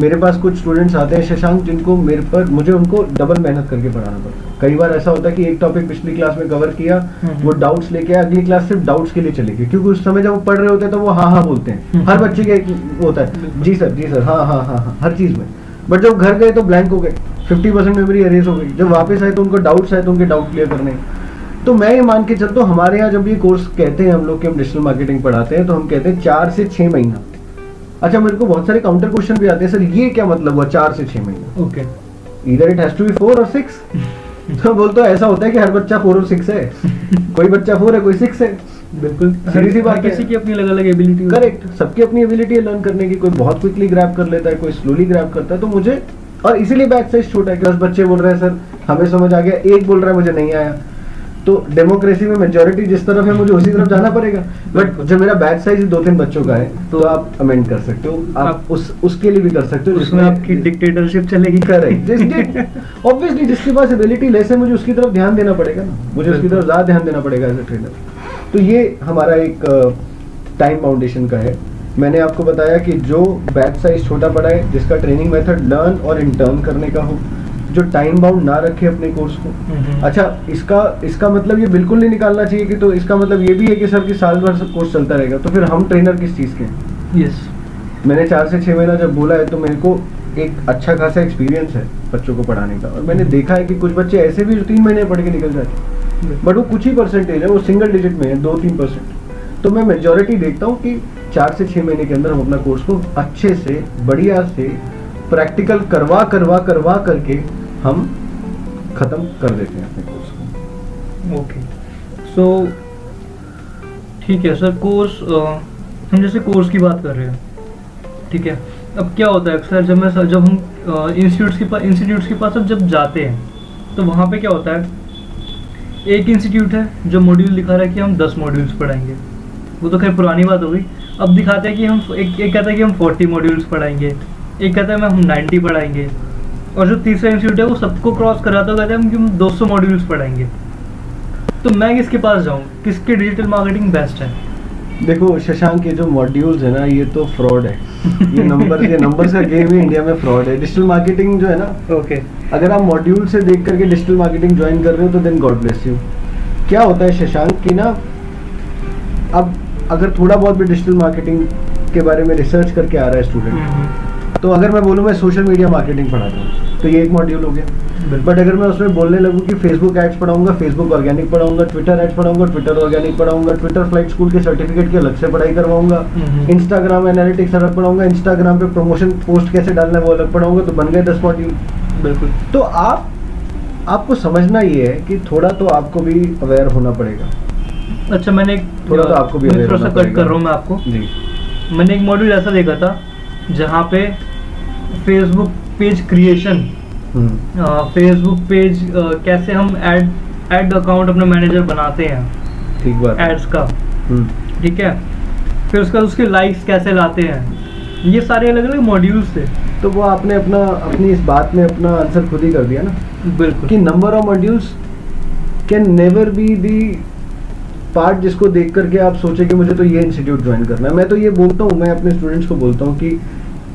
मेरे पास कुछ स्टूडेंट्स आते हैं शशांक जिनको मेरे पर मुझे उनको डबल मेहनत करके पढ़ाना पड़ता है। कई बार ऐसा होता है कि एक टॉपिक पिछली क्लास में कवर किया हम्म। वो डाउट्स लेके आया अगली क्लास सिर्फ़ डाउट्स के लिए चले गए क्योंकि उस समय जब वो पढ़ रहे होते हैं तो वो हाँ हाँ बोलते हैं। हम्म। हर बच्चे के एक होता है। जी सर जी सर हाँ हाँ हाँ हाँ हर चीज़ में। बट जब घर गए तो ब्लैंक हो गए। फिफ्टी परसेंट मेमोरी अरेज हो गई। जब वापस आए तो उनको डाउट्स आए तो उनके डाउट क्लियर करने। तो मैं ये मान के चलता हूँ हमारे यहाँ जब ये कोर्स कहते हैं हम लोग कि हम डिजिटल मार्केटिंग पढ़ाते हैं तो हम कहते हैं चार से छः महीना। अच्छा मेरे को बहुत सारे काउंटर क्वेश्चन भी आते हैं सर ये क्या मतलब हुआ चार से छह महीना? ओके इधर it has to be four और सिक्स तो बोलते हो ऐसा होता है कि हर बच्चा फोर और सिक्स है। कोई बच्चा फोर है कोई सिक्स है। बिल्कुल। सीधी बात किसी की अपनी अलग अलग एबिलिटी करेक्ट सबकी अपनी एबिलिटी है लर्न करने की। कोई बहुत क्विकली ग्रैब कर लेता है कोई स्लोली ग्रैब करता है। तो मुझे और इसीलिए बैच साइज़ छोटा है कि दस बच्चे बोल रहे हैं सर हमें समझ आ गया एक बोल रहा है मुझे नहीं आया। तो डेमोक्रेसी में मेजोरिटी जिस तरफ़ है मुझे उसी तरफ़ जाना पड़ेगा। बट जब मेरा बैच साइज़ दो तीन बच्चों का है तो आप अमेंड कर सकते हो। आप आप- उस उसके लिए भी कर सकते हो उसमें आपकी डिक्टेटरशिप चलेगी। करेक्ट ऑब्वियसली <laughs> जिसके पास एबिलिटी लेस है मुझे उसकी तरफ़ ध्यान देना पड़ेगा ना। मुझे उसकी तरफ़ ज़्यादा ध्यान देना पड़ेगा एज ए ट्रेनर तो ये हमारा एक टाइम फाउंडेशन का है। मैंने आपको बताया कि जो बैच साइज़ छोटा पड़ा है जिसका ट्रेनिंग मेथड लर्न और इंटर्न करने का हो जो टाइम बाउंड ना रखे अपने कोर्स को। हम्म। अच्छा इसका इसका मतलब ये बिल्कुल नहीं निकालना चाहिए कि तो इसका मतलब ये भी है कि सर कि साल भर कोर्स चलता रहेगा। तो फिर हम ट्रेनर किस चीज़ के यस मैंने चार से छः महीना जब बोला है तो मेरे को एक अच्छा खासा एक्सपीरियंस है बच्चों को पढ़ाने का। और मैंने देखा है कि कुछ बच्चे ऐसे भी जो तीन महीने पढ़ के निकल जाते हैं। बट वो कुछ ही परसेंटेज है वो सिंगल डिजिट में है दो तीन परसेंट तो मैं मेजोरिटी देखता हूँ कि चार से छः महीने के अंदर हम अपना कोर्स को अच्छे से बढ़िया से प्रैक्टिकल करवा करवा करवा करके हम ख़त्म कर देते हैं अपने कोर्स को। ओके सो ठीक है सर कोर्स हम जैसे कोर्स की बात कर रहे हैं। ठीक है? अब क्या होता है अक्सर जब मैं सर, जब हम इंस्टीट्यूट्स के पास इंस्टीट्यूट्स के पास अब जब जाते हैं तो वहाँ पे क्या होता है? एक इंस्टीट्यूट है जो मॉड्यूल दिखा रहा है कि हम दस मॉड्यूल्स पढ़ाएँगे। वो तो खैर पुरानी बात हो गई। अब दिखाते हैं कि हम एक एक कहता है कि हम फोर्टी मॉड्यूल्स पढ़ाएँगे। एक कहता है मैं हम नाइन्टी पढ़ाएँगे। और जो तीसरा इंस्टीट्यूट है वो सबको क्रॉस कराता हुआ कहता है कि हम दो सौ मॉड्यूल्स पढ़ाएँगे? तो मैं किसके पास जाऊँ? किसके डिजिटल मार्केटिंग बेस्ट है? देखो शशांक ये जो मॉड्यूल्स है ना ये तो फ्रॉड है। ये नंबर ये नंबर्स का गेम ही इंडिया में फ्रॉड है। डिजिटल मार्केटिंग जो है ना ओके okay. अगर आप मॉड्यूल से देख करके डिजिटल मार्केटिंग ज्वाइन कर रहे हो तो देन गॉड ब्लेस यू क्या होता है शशांक कि ना अब अगर थोड़ा बहुत भी डिजिटल मार्केटिंग के बारे में रिसर्च करके आ रहा है स्टूडेंट तो अगर मैं बोलूँ मैं सोशल मीडिया मार्केटिंग पढ़ाता हूँ। तो ये एक मॉड्यूल हो गया। बट अगर मैं उसमें बोलने लगूँ कि फेसबुक एड्स पढ़ाऊँगा फेसबुक ऑर्गेनिक पढ़ाऊँगा ट्विटर एड्स पढ़ाऊँगा ट्विटर ऑर्गेनिक पढ़ाऊँगा ट्विटर फ़्लाइट स्कूल के सर्टिफिकेट की अलग से पढ़ाई करवाऊँगा। इंस्टाग्राम एनालिटिक्स अलग पढ़ाऊँगा इंस्टाग्राम पे प्रमोशन पोस्ट कैसे डालना है वो अलग पढ़ाऊँगा तो बन गए दस मॉड्यूल बिल्कुल। तो आप आपको समझना ये है कि थोड़ा तो आपको भी अवेयर होना पड़ेगा। अच्छा मैंने थोड़ा तो आपको भी थोड़ा सा कट कर रहा हूँ मैं आपको। जी। मैंने एक मॉड्यूल ऐसा देखा था जहाँ पे Facebook page creation Facebook page कैसे हम एड ऐड अकाउंट अपना मैनेजर बनाते हैं ठीक बात है। एड्स का। हम्म। ठीक है? फिर उसका उसके लाइक्स कैसे लाते हैं? ये सारे अलग अलग मॉड्यूल्स थे। तो वो आपने अपना अपनी इस बात में अपना आंसर खुद ही कर दिया ना? बिल्कुल। कि number of modules can never be the part जिसको देख करके आप सोचे कि मुझे तो ये इंस्टीट्यूट ज्वाइन करना है। मैं तो ये बोलता हूँ मैं अपने स्टूडेंट्स को बोलता हूँ कि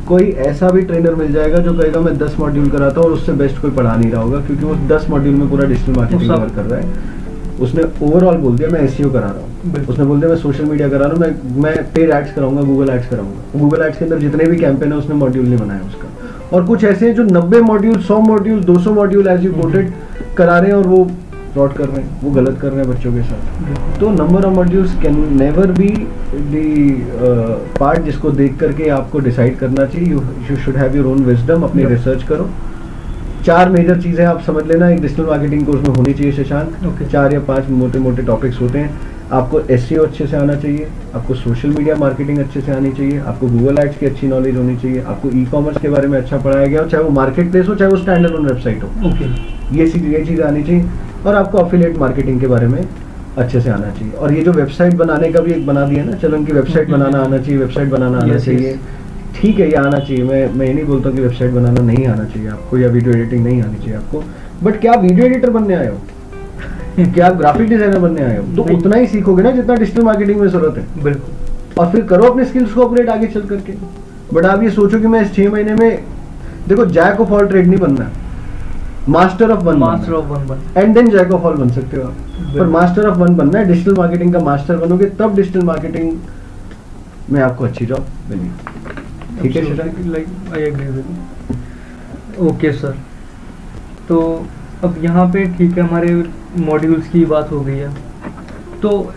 कोई ऐसा भी ट्रेनर मिल जाएगा जो कहेगा मैं दस मॉड्यूल कराता हूँ और उससे बेस्ट कोई पढ़ा नहीं रहा होगा क्योंकि वो दस मॉड्यूल में पूरा डिजिटल मार्केटिंग कवर कर रहा है। उसने ओवरऑल बोल दिया मैं एस करा रहा हूँ। उसने बोल दिया मैं सोशल मीडिया करा रहा हूँ मैं मैं पेड एड्स कराऊँगा गूगल एड्स कराऊँगा। गूगल एड्स के अंदर जितने भी कैंपेन है उसने मॉड्यूल नहीं बनाया उसका। और कुछ ऐसे हैं जो 90 मॉड्यूल सौ module 200 module as you quoted करा रहे हैं और वो फ्रॉड कर रहे हैं वो गलत कर रहे हैं बच्चों के साथ। तो number of modules can never be the part जिसको देख करके आपको डिसाइड करना चाहिए। You you should have your own wisdom अपनी रिसर्च करो। चार मेजर चीज़ें आप समझ लेना एक डिजिटल मार्केटिंग कोर्स में होनी चाहिए शशांक। Okay. चार या पाँच मोटे मोटे टॉपिक्स होते हैं। आपको एस अच्छे से आना चाहिए आपको सोशल मीडिया मार्केटिंग अच्छे से आनी चाहिए आपको गूगल एड्स की अच्छी नॉलेज होनी चाहिए आपको ई कॉमर्स के बारे में अच्छा पढ़ाया गया हो चाहे वो मार्केट प्लेस हो चाहे वो स्टैंडर्ड ऑन वेबसाइट हो। ओके ये चीज़ ये चीज़ आनी चाहिए। और आपको अफिलिएट मार्केटिंग के बारे में अच्छे से आना चाहिए। और ये जो वेबसाइट बनाने का भी एक बना दिया ना चलो उनकी वेबसाइट। <laughs> बनाना आना चाहिए वेबसाइट बनाना आना चाहिए। ठीक है ये आना चाहिए। मैं मैं ये नहीं बोलता हूँ कि वेबसाइट बनाना नहीं आना चाहिए आपको या वीडियो एडिटिंग नहीं आनी चाहिए आपको। बट क्या आप वीडियो एडिटर बनने आए हो? <laughs> क्या आप ग्राफिक डिज़ाइनर बनने आए हो? तो उतना ही सीखोगे ना जितना डिजिटल मार्केटिंग में ज़रूरत है। बिल्कुल। और फिर करो अपने स्किल्स को अपडेट आगे चल करके। बट आप ये सोचो कि मैं इस छह महीने में देखो जैक ऑफ़ ऑल ट्रेड नहीं बनना। Master of one master of one one and then jack of all बन सकते हो आप। पर मास्टर ऑफ़ वन बनना है डिजिटल मार्केटिंग का मास्टर बनोगे तब डिजिटल मार्केटिंग में आपको अच्छी जॉब मिलेगी। ठीक है like I agree with okay sir तो अब यहाँ पे ठीक है हमारे मॉड्यूल्स की बात हो गई है। तो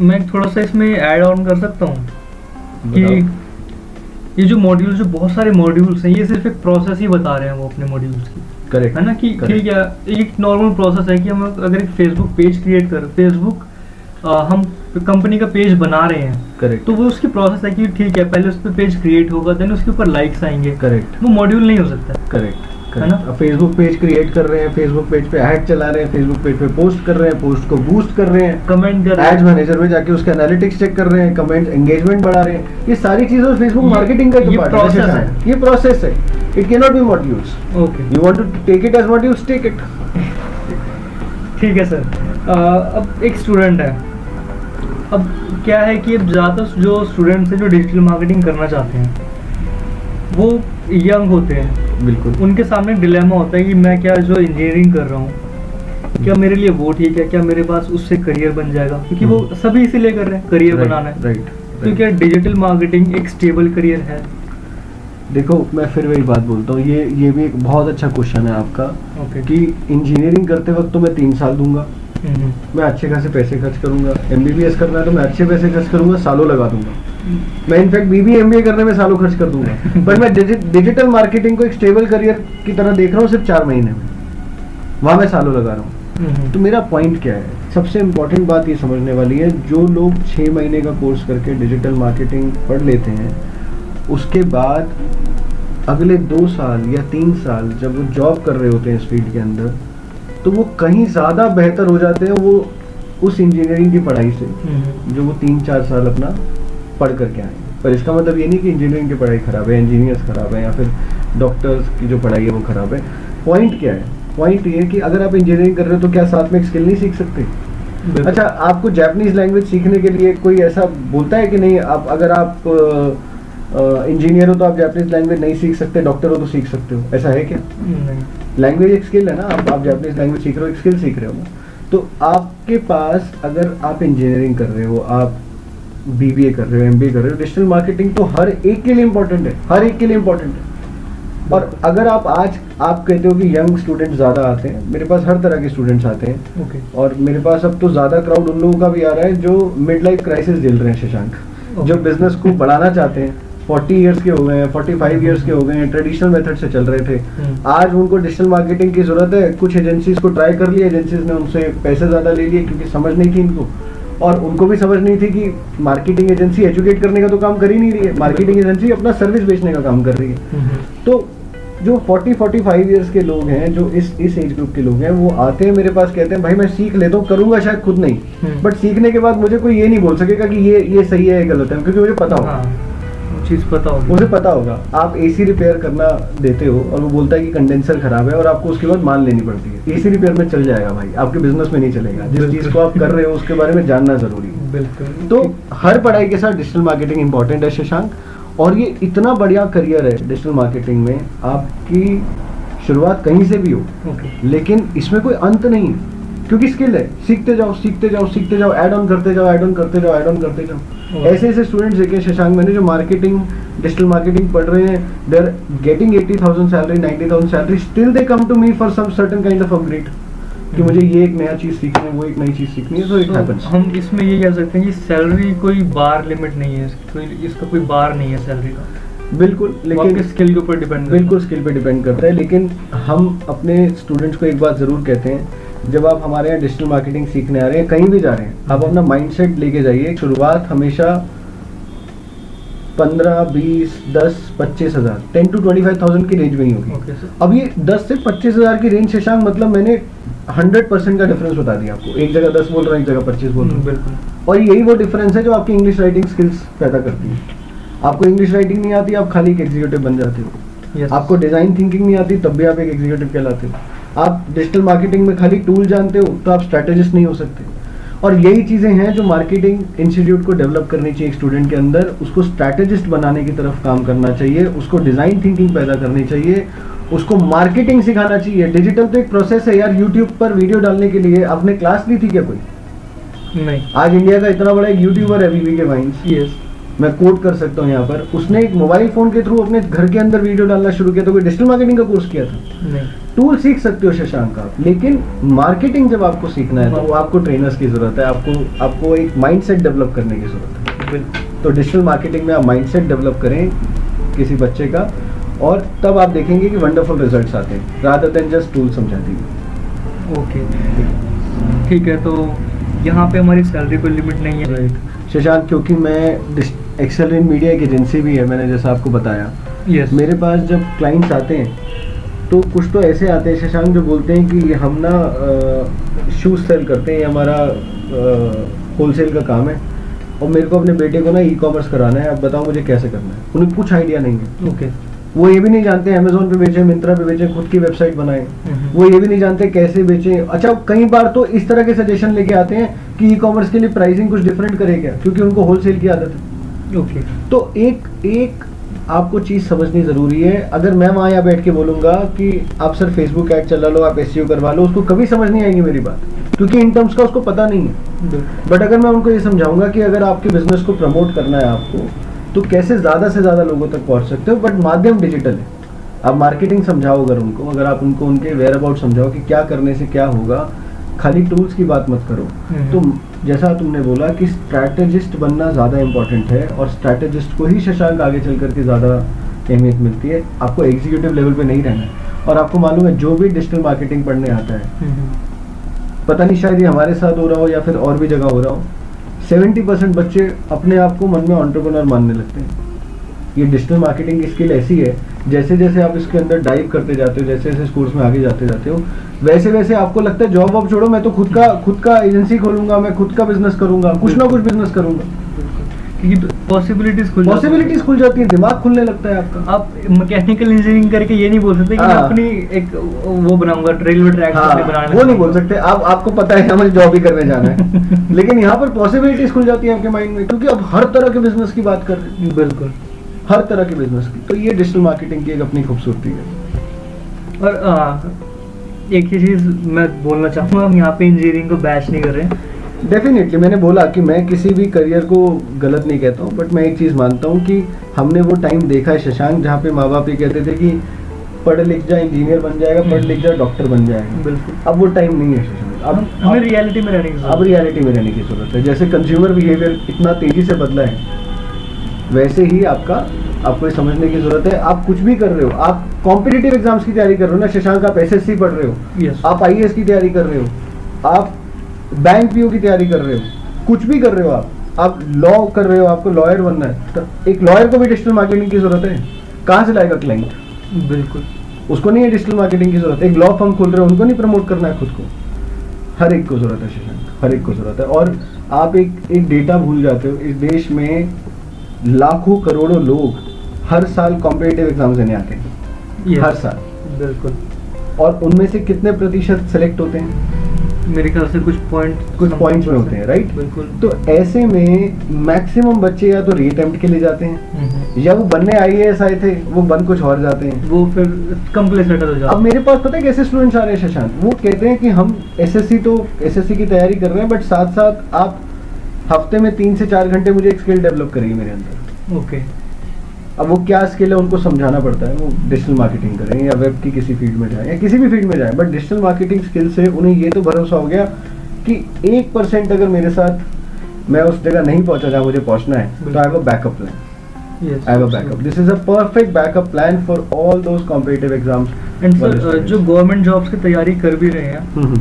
मैं थोड़ा सा इसमें ऐड ऑन कर सकता हूँ कि ये जो मॉड्यूल जो बहुत सारे मॉड्यूल्स हैं ये सिर्फ़ एक प्रोसेस ही बता रहे हैं वो अपने मॉड्यूल्स की। करेक्ट है ना कि ठीक है एक नॉर्मल प्रोसेस है कि हम अगर एक फेसबुक पेज क्रिएट कर फेसबुक हम कंपनी का पेज बना रहे हैं करेक्ट तो वो उसकी प्रोसेस है कि ठीक है पहले उस पर पेज क्रिएट होगा देन उसके ऊपर लाइक्स आएँगे। करेक्ट वो मॉड्यूल नहीं हो सकता। करेक्ट है ना? फेसबुक पेज क्रिएट कर रहे हैं फेसबुक पेज पे ऐड चला रहे हैं फेसबुक पेज पे पोस्ट कर रहे हैं पोस्ट को बूस्ट कर रहे हैं कमेंट कर एड्स मैनेजर में जाके उसका एनालिटिक्स चेक कर रहे हैं कमेंट एंगेजमेंट बढ़ा रहे हैं। ये सारी चीज़ें फेसबुक मार्केटिंग का ये पार्ट है। ये प्रोसेस है। It can not be modules okay you want to take it as modules take it ठीक है सर अब एक स्टूडेंट है। अब क्या है कि ज़्यादातर जो स्टूडेंट्स हैं जो डिजिटल मार्केटिंग करना चाहते हैं वो यंग होते हैं। बिल्कुल। उनके सामने डिलेमा होता है कि मैं क्या जो इंजीनियरिंग कर रहा हूँ क्या मेरे लिए वो ठीक है क्या मेरे पास उससे करियर बन जाएगा? क्योंकि वो हम्म। सभी इसीलिए कर रहे हैं करियर Right, बनाना है। right, तो क्या डिजिटल मार्केटिंग एक स्टेबल करियर है? देखो मैं फिर वही बात बोलता हूँ ये ये भी एक बहुत अच्छा क्वेश्चन है आपका ओके कि इंजीनियरिंग करते वक्त तो मैं तीन साल दूँगा। हम्म, मैं अच्छे खासे पैसे खर्च करूँगा एमबीबीएस करना है तो मैं अच्छे पैसे खर्च करूँगा सालों लगा दूँगा। मैं इनफैक्ट बीबी एम करने में सालों खर्च कर दूँगा। <laughs> पर मैं डिजिटल मार्केटिंग को एक स्टेबल करियर की तरह देख रहा हूँ सिर्फ़ चार महीने में। वहाँ मैं सालों लगा रहा हूँ। हम्म, तो मेरा पॉइंट क्या है? सबसे इम्पोर्टेंट बात ये समझने वाली है जो लोग छः महीने का कोर्स करके डिजिटल मार्केटिंग पढ़ लेते हैं उसके बाद अगले दो साल या तीन साल जब वो जॉब कर रहे होते हैं इस फ़ील्ड के अंदर तो वो कहीं ज़्यादा बेहतर हो जाते हैं वो उस इंजीनियरिंग की पढ़ाई से हम्म, जो वो तीन चार साल अपना पढ़ करके आए। पर इसका मतलब ये नहीं कि इंजीनियरिंग की पढ़ाई खराब है इंजीनियर्स खराब है या फिर डॉक्टर्स की जो पढ़ाई है वो खराब है। पॉइंट क्या है? पॉइंट ये है कि अगर आप इंजीनियरिंग कर रहे हो तो क्या साथ में एक स्किल नहीं सीख सकते? अच्छा आपको जापानीज लैंग्वेज सीखने के लिए कोई ऐसा बोलता है कि नहीं आप अगर आप इंजीनियर हो तो आप जापानीज लैंग्वेज नहीं सीख सकते डॉक्टर हो तो सीख सकते हो। ऐसा है क्या? नहीं। लैंग्वेज एक स्किल है ना आप आप जापानीज लैंग्वेज सीख रहे हो एक स्किल सीख रहे हो। तो आपके पास अगर आप इंजीनियरिंग कर रहे हो आप बीबीए कर रहे हो एमबीए कर रहे हो। डिजिटल मार्केटिंग तो हर एक के लिए इंपॉर्टेंट है हर एक के लिए इंपॉर्टेंट है। और अगर आप आज आप कहते हो कि यंग स्टूडेंट ज़्यादा आते हैं मेरे पास हर तरह के स्टूडेंट्स आते हैं। ओके और मेरे पास अब तो ज़्यादा क्राउड उन लोगों का भी आ रहा है जो मिड लाइफ क्राइसिस झेल रहे हैं शशांक। Okay. जो बिज़नेस को बढ़ाना चाहते हैं। 40 इयर्स के हो गए हैं 45 ईयर्स के हो गए हैं ट्रेडिशनल मेथड से चल रहे थे। हम्म। आज उनको डिजिटल मार्केटिंग की ज़रूरत है। कुछ एजेंसीज को ट्राई कर लिया एजेंसीज ने उनसे पैसे ज़्यादा ले लिए क्योंकि समझ नहीं थी इनको। और उनको भी समझ नहीं थी कि मार्केटिंग एजेंसी एजुकेट करने का तो काम कर ही नहीं रही है। मार्केटिंग एजेंसी अपना सर्विस बेचने का काम कर रही है। हम्म, तो जो 40 45 इयर्स के लोग हैं जो इस इस एज ग्रुप के लोग हैं वो आते हैं मेरे पास कहते हैं भाई मैं सीख लेता हूँ करूँगा शायद खुद नहीं। हम्म। बट सीखने के बाद मुझे कोई ये नहीं बोल सकेगा कि ये ये सही है ये गलत है क्योंकि मुझे पता हो। हाँ। चीज़ पता होगी। मुझे पता होगा। आप एसी रिपेयर करना देते हो और वो बोलता है कि कंडेंसर खराब है और आपको उसके बाद मान लेनी पड़ती है। एसी रिपेयर में चल जाएगा भाई आपके बिज़नेस में नहीं चलेगा। जिस चीज़ को आप कर रहे हो उसके बारे में जानना ज़रूरी है। बिल्कुल। तो हर पढ़ाई के साथ डिजिटल मार्केटिंग इंपॉर्टेंट है शशांक और ये इतना बढ़िया करियर है डिजिटल मार्केटिंग में आपकी शुरुआत कहीं से भी हो लेकिन इसमें कोई अंत नहीं है। क्योंकि स्किल है। सीखते जाओ सीखते जाओ सीखते जाओ ऐड ऑन करते जाओ ऐड ऑन करते जाओ ऐड ऑन करते जाओ। ऐसे ऐसे स्टूडेंट्स देखे शशांक मैंने जो मार्केटिंग डिजिटल मार्केटिंग पढ़ रहे हैं they are getting 80000 salary 90000 salary still they come to me for some certain kind of upgrade कि मुझे ये एक नया चीज़ सीखनी है वो एक नई चीज़ सीखनी है तो इट तो हैपेंस हम इसमें ये कह सकते हैं कि सैलरी कोई बार लिमिट नहीं है कोई इसका कोई बार नहीं है सैलरी का। बिल्कुल लेकिन स्किल के ऊपर डिपेंड बिल्कुल स्किल पे डिपेंड करता है लेकिन हम अपने स्टूडेंट्स को एक बात ज़रूर कहते हैं जब आप हमारे यहाँ डिजिटल मार्केटिंग सीखने आ रहे हैं कहीं भी जा रहे हैं आप अपना माइंडसेट लेके जाइए शुरुआत हमेशा पंद्रह बीस दस पच्चीस हज़ार ten to twenty five thousand की रेंज में ही होगी। सर अब ये दस से पच्चीस हज़ार की रेंज शशांक मतलब मैंने हंड्रेड परसेंट का डिफरेंस बता दिया आपको। एक जगह दस बोल रहा हूँ एक जगह पच्चीस बोल रहा हूँ। बिल्कुल। और यही वो डिफरेंस है जो आपकी इंग्लिश राइटिंग स्किल्स पैदा करती है। आपको इंग्लिश राइटिंग नहीं आती आप खाली एक एग्जीक्यूटिव बन जाते हो। यस आपको डिज़ाइन थिंकिंग नहीं आती तब भी आप एक एग्जीक्यूटिव कहलाते हो। आप डिजिटल मार्केटिंग में खाली टूल जानते हो तो आप स्ट्रैटेजिस्ट नहीं हो सकते। और यही चीज़ें हैं जो मार्केटिंग इंस्टीट्यूट को डेवलप करनी चाहिए स्टूडेंट के अंदर। उसको स्ट्रैटेजिस्ट बनाने की तरफ़ काम करना चाहिए उसको डिज़ाइन थिंकिंग पैदा करनी चाहिए उसको मार्केटिंग सिखाना चाहिए। डिजिटल तो एक प्रोसेस है यार यूट्यूब पर वीडियो डालने के लिए। आपने क्लास ली थी क्या कोई? नहीं। आज इंडिया का इतना बड़ा एक यूट्यूबर है वीवी के वाइन्स यस मैं कोट कर सकता हूँ यहाँ पर। उसने एक मोबाइल फ़ोन के थ्रू अपने घर के अंदर वीडियो डालना शुरू किया तो कोई डिजिटल मार्केटिंग का कोर्स किया था? नहीं। टूल सीख सकते हो शशांक आप लेकिन मार्केटिंग जब आपको सीखना है तो वो आपको ट्रेनर्स की ज़रूरत है आपको आपको एक माइंडसेट डेवलप करने की ज़रूरत है। तो डिजिटल मार्केटिंग में आप माइंडसेट डेवलप करें किसी बच्चे का और तब आप देखेंगे कि वंडरफुल रिजल्ट्स आते हैं रादर देन जस्ट टूल समझा दीजिए ओके ठीक है तो यहाँ पे हमारी सैलरी कोई लिमिट नहीं है। शशांक क्योंकि मैं एक्सेल इन मीडिया एक एजेंसी भी है मैंने जैसा आपको बताया। यस मेरे पास जब क्लाइंट्स आते हैं तो कुछ तो ऐसे आते हैं शशांक जो बोलते हैं कि हम ना शूज़ सेल करते हैं ये हमारा होलसेल का काम है। और मेरे को अपने बेटे को ना ई कॉमर्स कराना है अब बताओ मुझे कैसे करना है? उन्हें कुछ आइडिया नहीं है। Okay okay. वो ये भी नहीं जानते अमेजोन पे बेचे मिंत्रा पे बेचे खुद की वेबसाइट बनाए। हम्म। वो ये भी नहीं जानते कैसे बेचे। अच्छा कई बार तो इस तरह के सजेशन लेके आते हैं कि ई कॉमर्स के लिए प्राइसिंग कुछ डिफरेंट करे क्या? क्योंकि उनको होलसेल की आदत है। ओके तो एक एक आपको चीज़ समझनी ज़रूरी है। अगर मैं वहाँ यहाँ बैठ के बोलूँगा कि आप सर फेसबुक ऐड चला लो आप एस करवा लो उसको कभी समझ नहीं आएगी मेरी बात। क्योंकि इन टर्म्स का उसको पता नहीं है। बट अगर मैं उनको ये समझाऊँगा कि अगर आपके बिज़नेस को प्रमोट करना है आपको तो कैसे ज़्यादा से ज़्यादा लोगों तक पहुँच सकते हो? बट माध्यम डिजिटल है। आप मार्केटिंग समझाओ अगर उनको अगर आप उनको उनके वेयर अबाउट समझाओ कि क्या करने से क्या होगा खाली टूल्स की बात मत करो। हम्म। तो जैसा तुमने बोला कि स्ट्रैटेजिस्ट बनना ज़्यादा इंपॉर्टेंट है और स्ट्रैटेजिस्ट को ही शशांक आगे चल करके ज़्यादा अहमियत मिलती है। आपको एग्जीक्यूटिव लेवल पे नहीं रहना है। और आपको मालूम है जो भी डिजिटल मार्केटिंग पढ़ने आता है हम्म। पता नहीं शायद ये हमारे साथ हो रहा हो या फिर और भी जगह हो रहा हो सेवेंटी परसेंट बच्चे अपने आप को मन में ऑन्टरप्रनर मानने लगते हैं। ये डिजिटल मार्केटिंग की स्किल ऐसी है जैसे जैसे आप इसके अंदर डाइव करते जाते हो जैसे जैसे कोर्स में आगे जाते जाते हो वैसे वैसे आपको लगता है जॉब वॉब छोड़ो मैं तो खुद का खुद का एजेंसी खोलूँगा मैं खुद का बिज़नेस करूँगा कुछ ना कुछ बिज़नेस करूँगा। क्योंकि पॉसिबिलिटीज खुल जाती पॉसिबिलिटीज खुल जाती है दिमाग खुलने लगता है आपका। आप मैकेनिकल इंजीनियरिंग करके ये नहीं बोल सकते कि मैं हाँ। अपनी एक वो बनाऊँगा रेलवे ट्रैक हाँ वो नहीं बोल सकते। आप आपको पता है हमें जॉब ही करने जाना है। <laughs> लेकिन यहाँ पर पॉसिबिलिटीज खुल जाती है आपके माइंड में क्योंकि आप हर तरह के बिज़नेस की बात कर रहे हैं। बिल्कुल। हर तरह के बिज़नेस की। तो ये डिजिटल मार्केटिंग की एक अपनी खूबसूरती है। और आ, एक ही चीज़ मैं बोलना चाहूँगा हम यहाँ पे इंजीनियरिंग को बैच नहीं कर रहे हैं। डेफिनेटली मैंने बोला कि मैं किसी भी करियर को गलत नहीं कहता हूँ बट मैं एक चीज़ मानता हूँ कि हमने वो टाइम देखा है शशांक जहाँ पे माँ बाप ये कहते थे कि पढ़ लिख जा इंजीनियर बन जाएगा पढ़ लिख जा डॉक्टर बन जाएगा। बिल्कुल। अब वो टाइम नहीं है शशांक। अब हमें रियलिटी में रहने की अब रियलिटी में रहने की ज़रूरत है। जैसे कंज्यूमर बिहेवियर इतना तेज़ी से बदला है वैसे ही आपका आपको ये समझने की ज़रूरत है। आप कुछ भी कर रहे हो आप कॉम्पिटेटिव एग्ज़ाम्स की तैयारी कर रहे हो ना शशांक आप एसएससी पढ़ रहे हो Yes. आप आईएएस की तैयारी कर रहे हो आप बैंक पीओ की तैयारी कर रहे हो कुछ भी कर रहे हो आप आप लॉ कर रहे हो आपको लॉयर बनना है तो एक लॉयर को भी डिजिटल मार्केटिंग की ज़रूरत है। कहाँ से लाएगा क्लाइंट बिल्कुल। उसको नहीं है डिजिटल मार्केटिंग की ज़रूरत एक लॉ फर्म खोल रहे हो उनको नहीं प्रमोट करना है खुद को। हर एक को ज़रूरत है शशांक हर एक को ज़रूरत है। और आप एक एक डेटा भूल जाते हो इस देश में लाखों करोड़ों लोग हर साल कॉम्पिटेटिव एग्ज़ाम देने आते हैं। हर साल। बिल्कुल। और उनमें से कितने प्रतिशत सेलेक्ट होते हैं? मेरे ख्याल से कुछ पॉइंट कुछ पॉइंट्स में होते हैं राइट बिल्कुल। तो ऐसे में मैक्सिमम बच्चे या तो रीअटेम्प्ट के लिए जाते हैं हम्म। या वो बनने आई एस आए थे वो बन कुछ और जाते हैं। वो फिर कंप्लेसेट हो जाता अब मेरे पास पता है कैसे स्टूडेंट्स आ रहे हैं शशांक? वो कहते हैं कि हम एसएससी तो एसएससी की तैयारी कर रहे हैं बट साथ साथ आप हफ़्ते में तीन से चार घंटे मुझे एक स्किल डेवलप करेगी मेरे अंदर। Okay okay. अब वो क्या स्किल है उनको समझाना पड़ता है वो डिजिटल मार्केटिंग करें या वेब की किसी फ़ील्ड में जाए या किसी भी फ़ील्ड में जाए बट डिजिटल मार्केटिंग स्किल से उन्हें ये तो भरोसा हो गया कि एक परसेंट अगर मेरे साथ मैं उस जगह नहीं पहुँचा जहाँ मुझे पहुँचना है तो I have a backup plan yes I have backup this is a perfect backup plan for all those competitive exams and sir जो गवर्नमेंट जॉब्स की तैयारी कर भी रहे हैं हम्म,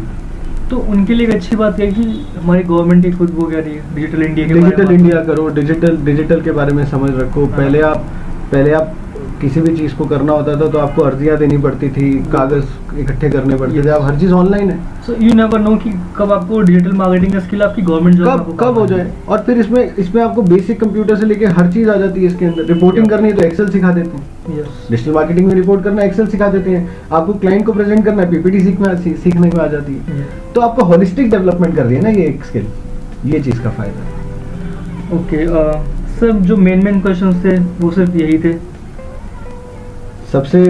तो उनके लिए एक अच्छी बात है कि हमारी गवर्नमेंट ही खुद वो कह रही है? डिजिटल इंडिया डिजिटल इंडिया करो। डिजिटल डिजिटल के बारे में समझ रखो। हाँ। पहले आप पहले आप किसी भी चीज़ को करना होता था तो आपको अर्जियाँ देनी पड़ती थी कागज़ इकट्ठे करने पड़ते थे। अब हर चीज़ ऑनलाइन है। सो यू नेवर नो कि कब आपको डिजिटल मार्केटिंग का स्किल आपकी गवर्नमेंट जॉब कब कब हो जाए। और फिर इसमें इसमें आपको बेसिक कंप्यूटर से लेके हर चीज़ आ जाती है इसके अंदर। रिपोर्टिंग करनी है तो एक्सेल सिखा देते हैं। डिजिटल मार्केटिंग में रिपोर्ट करना एक्सेल सिखा देते हैं। आपको क्लाइंट को प्रेजेंट करना है पीपीटी सीखना सीखने में आ जाती है। तो आपको होलिस्टिक डेवलपमेंट कर रही है ना ये एक स्किल ये चीज़ का फ़ायदा। है ओके सर जो मेन मेन क्वेश्चन थे वो सिर्फ़ यही थे। सबसे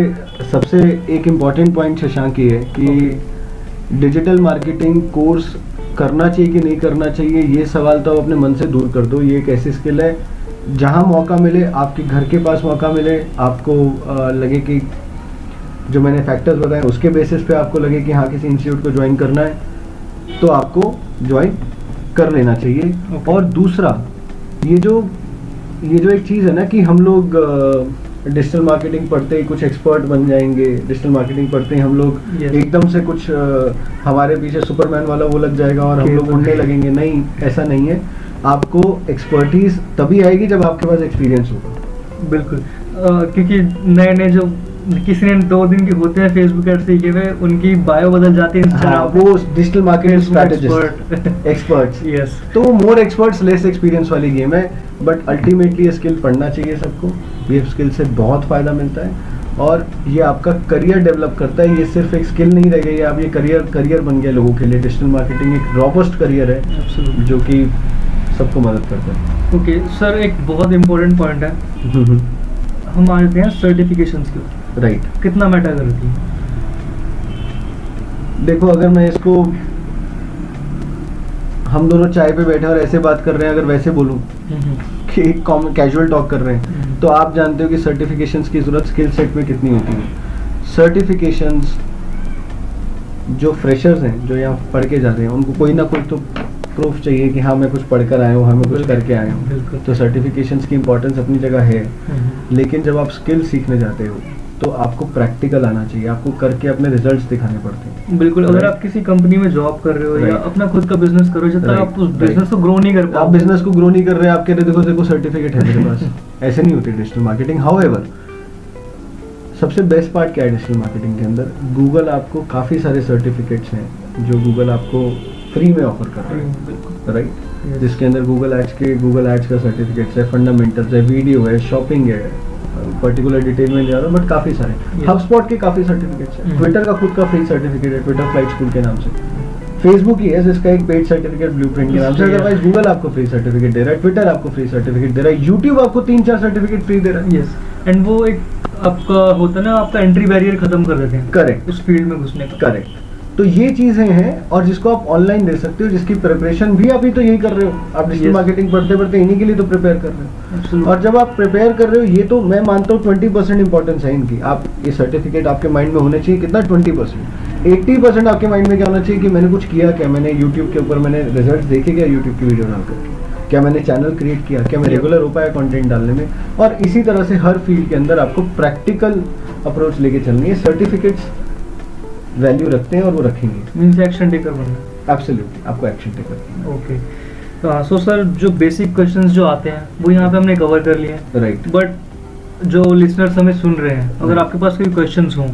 सबसे एक इंपॉर्टेंट पॉइंट शशांक ये है कि डिजिटल मार्केटिंग कोर्स करना चाहिए कि नहीं करना चाहिए ये सवाल तो आप अपने मन से दूर कर दो ये एक ऐसी स्किल है। जहाँ मौका मिले आपके घर के पास मौका मिले आपको अ, लगे कि जो मैंने फैक्टर्स बताए उसके बेसिस पे आपको लगे कि हाँ किसी इंस्टीट्यूट को ज्वाइन करना है तो आपको ज्वाइन कर लेना चाहिए। Okay. और दूसरा ये जो ये जो एक चीज़ है ना कि हम लोग डिजिटल मार्केटिंग पढ़ते ही कुछ एक्सपर्ट बन जाएँगे डिजिटल मार्केटिंग पढ़ते ही हम लोग Yes. एकदम से कुछ हमारे पीछे सुपरमैन वाला वो लग जाएगा और हम लोग उड़ने लगेंगे। नहीं ऐसा नहीं है। आपको एक्सपर्टीज तभी आएगी जब आपके पास एक्सपीरियंस होगा। बिल्कुल। क्योंकि नए नए जो किसी ने दो दिन के होते हैं फेसबुक एड सीखे हुए उनकी बायो बदल जाती है हाँ, वो digital marketing strategist experts yes तो मोर एक्सपर्ट्स लेस एक्सपीरियंस वाली गेम है बट अल्टीमेटली ये स्किल पढ़ना चाहिए सबको। ये स्किल से बहुत फ़ायदा मिलता है और ये आपका करियर डेवलप करता है। ये सिर्फ़ एक स्किल नहीं रह गई आप ये करियर करियर बन गया लोगों के लिए। डिजिटल मार्केटिंग एक रॉबस्ट करियर है एब्सोल्युटली जो कि सबको मदद करता है। ओके सर एक बहुत इंपॉर्टेंट पॉइंट है। हम आ जाते हैं सर्टिफिकेशंस के ऊपर। Right right. कितना मैटर करती है देखो अगर मैं इसको हम दोनों चाय पे बैठे और ऐसे बात कर रहे हैं अगर वैसे बोलूँ कि कैजुअल टॉक कर रहे हैं हम्म। तो आप जानते हो कि सर्टिफिकेशंस की ज़रूरत स्किल सेट में कितनी होती है सर्टिफिकेशंस जो फ्रेशर्स हैं जो यहाँ पढ़ के जा रहे हैं उनको कोई ना कोई तो प्रूफ चाहिए कि हाँ मैं कुछ पढ़ कर आया हूँ हाँ मैं कुछ करके आया हूँ तो सर्टिफिकेशंस की इम्पोर्टेंस अपनी जगह है हम्म। लेकिन जब आप स्किल सीखने जाते हो तो आपको प्रैक्टिकल आना चाहिए। आपको करके अपने रिजल्ट्स दिखाने पड़ते हैं। बिल्कुल अगर Right. आप किसी कंपनी में जॉब कर रहे हो या अपना खुद का बिज़नेस कर जब तक Right. आप उस बिज़नेस को ग्रो नहीं कर आप बिज़नेस को ग्रो नहीं कर रहे आप कह रहे देखो देखो सर्टिफिकेट है मेरे पास। <laughs> ऐसे नहीं होती डिजिटल मार्केटिंग हाउ सबसे बेस्ट पार्ट क्या है डिजिटल मार्केटिंग के अंदर? गूगल आपको काफ़ी सारे सर्टिफिकेट्स हैं जो गूगल आपको फ्री में ऑफ़र कर रहा है। राइट जिसके अंदर गूगल एड्स के गूगल एड्स का सर्टिफिकेट्स है फंडामेंटल्स है वीडियो है शॉपिंग है। पर्टिकुलर डिटेल में नहीं जा रहा बट काफ़ी सारे। हब स्पॉट के काफ़ी सर्टिफिकेट्स हैं. ट्विटर का खुद का फ्री सर्टिफिकेट है ट्विटर फ़्लाइट स्कूल के नाम से। फेसबुक ही है जिसका एक पेड सर्टिफिकेट ब्लूप्रिंट के नाम से। अदरवाइज़ गूगल आपको फ्री सर्टिफिकेट दे रहा है ट्विटर आपको फ्री सर्टिफिकेट दे रहा है यूट्यूब आपको तीन चार सर्टिफिकेट फ्री दे रहा है। यस एंड वो एक आपका होता है ना आपका एंट्री बैरियर खत्म कर देते हैं। करेक्ट उस फ़ील्ड में घुसने का। करेक्ट तो ये चीज़ें हैं और जिसको आप ऑनलाइन दे सकते हो जिसकी प्रिपरेशन भी अभी तो यही कर रहे हो। आप डिजिटल मार्केटिंग पढ़ते पढ़ते इन्हीं के लिए तो प्रिपेयर कर रहे हो। और जब आप प्रिपेयर कर रहे हो ये तो मैं मानता हूँ ट्वेंटी परसेंट इंपॉर्टेंस है इनकी। आप ये सर्टिफिकेट आपके माइंड में होने चाहिए कितना? ट्वेंटी परसेंट एट्टी परसेंट आपके माइंड में क्या होना चाहिए कि मैंने कुछ किया क्या? मैंने यूट्यूब के ऊपर मैंने रिज़ल्ट देखे क्या यूट्यूब की वीडियो डालकर? क्या मैंने चैनल क्रिएट किया? क्या मैं रेगुलर हो पाया कंटेंट डालने में? और इसी तरह से हर फ़ील्ड के अंदर आपको प्रैक्टिकल अप्रोच लेके चलनी है। सर्टिफिकेट्स वैल्यू रखते हैं और वो रखेंगे। मीन्स एक्शन टेकर बनना। एब्सोल्युटली आपको एक्शन टेक करनी ओके तो सो सर जो बेसिक क्वेश्चंस जो आते हैं वो यहाँ पे हमने कवर कर लिए हैं। राइट बट जो लिसनर्स हमें सुन रहे हैं अगर Right. आपके पास कोई क्वेश्चंस हों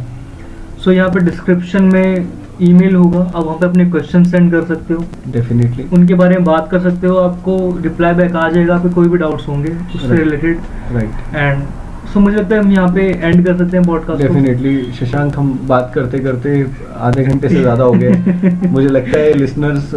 सो यहाँ पे डिस्क्रिप्शन में ईमेल होगा। आप वहाँ पे अपने क्वेश्चन सेंड कर सकते हो। डेफिनेटली उनके बारे में बात कर सकते हो। आपको रिप्लाई बैक आ जाएगा आपके कोई भी डाउट्स होंगे उससे रिलेटेड राइट एंड सो मुझे लगता है हम यहाँ पे एंड कर सकते हैं पॉडकास्ट डेफिनेटली शशांक हम बात करते करते आधे घंटे से ज़्यादा हो गए। <laughs> मुझे लगता है लिसनर्स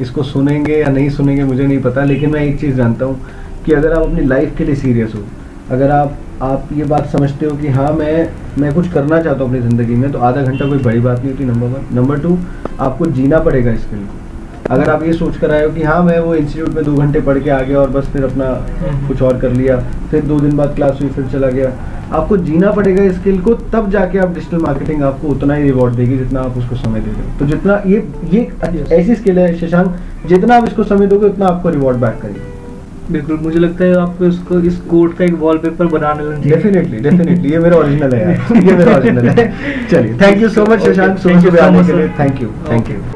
इसको सुनेंगे या नहीं सुनेंगे मुझे नहीं पता लेकिन मैं एक चीज़ जानता हूँ कि अगर आप अपनी लाइफ के लिए सीरियस हो अगर आप आप ये बात समझते हो कि हाँ मैं मैं कुछ करना चाहता हूँ अपनी ज़िंदगी में तो आधा घंटा कोई बड़ी बात नहीं होती नंबर वन नंबर टू आपको जीना पड़ेगा इस फ़ील्ड को। अगर आप ये सोच कर आए हो कि हाँ मैं वो इंस्टीट्यूट में दो घंटे पढ़ के आ गया और बस फिर अपना हम्म। कुछ और कर लिया फिर दो दिन बाद क्लास हुई फिर चला गया। आपको जीना पड़ेगा इस स्किल को तब जाके आप डिजिटल मार्केटिंग आपको उतना ही रिवॉर्ड देगी जितना आप उसको समय दे रहे हो। तो जितना ये ये ऐसी स्किल है शशांक जितना आप इसको समय दोगे उतना आपको रिवॉर्ड बैक करेगी। बिल्कुल मुझे लगता है आपको इसको इस कोड का एक वॉलपेपर बनाने चाहिए डेफिनेटली डेफिनेटली ये मेरा ओरिजिनल है यार। ये मेरा ओरिजिनल है। <laughs> चलिए thank you so much Shashank सुबह सुबह आने के लिए। Thank you thank you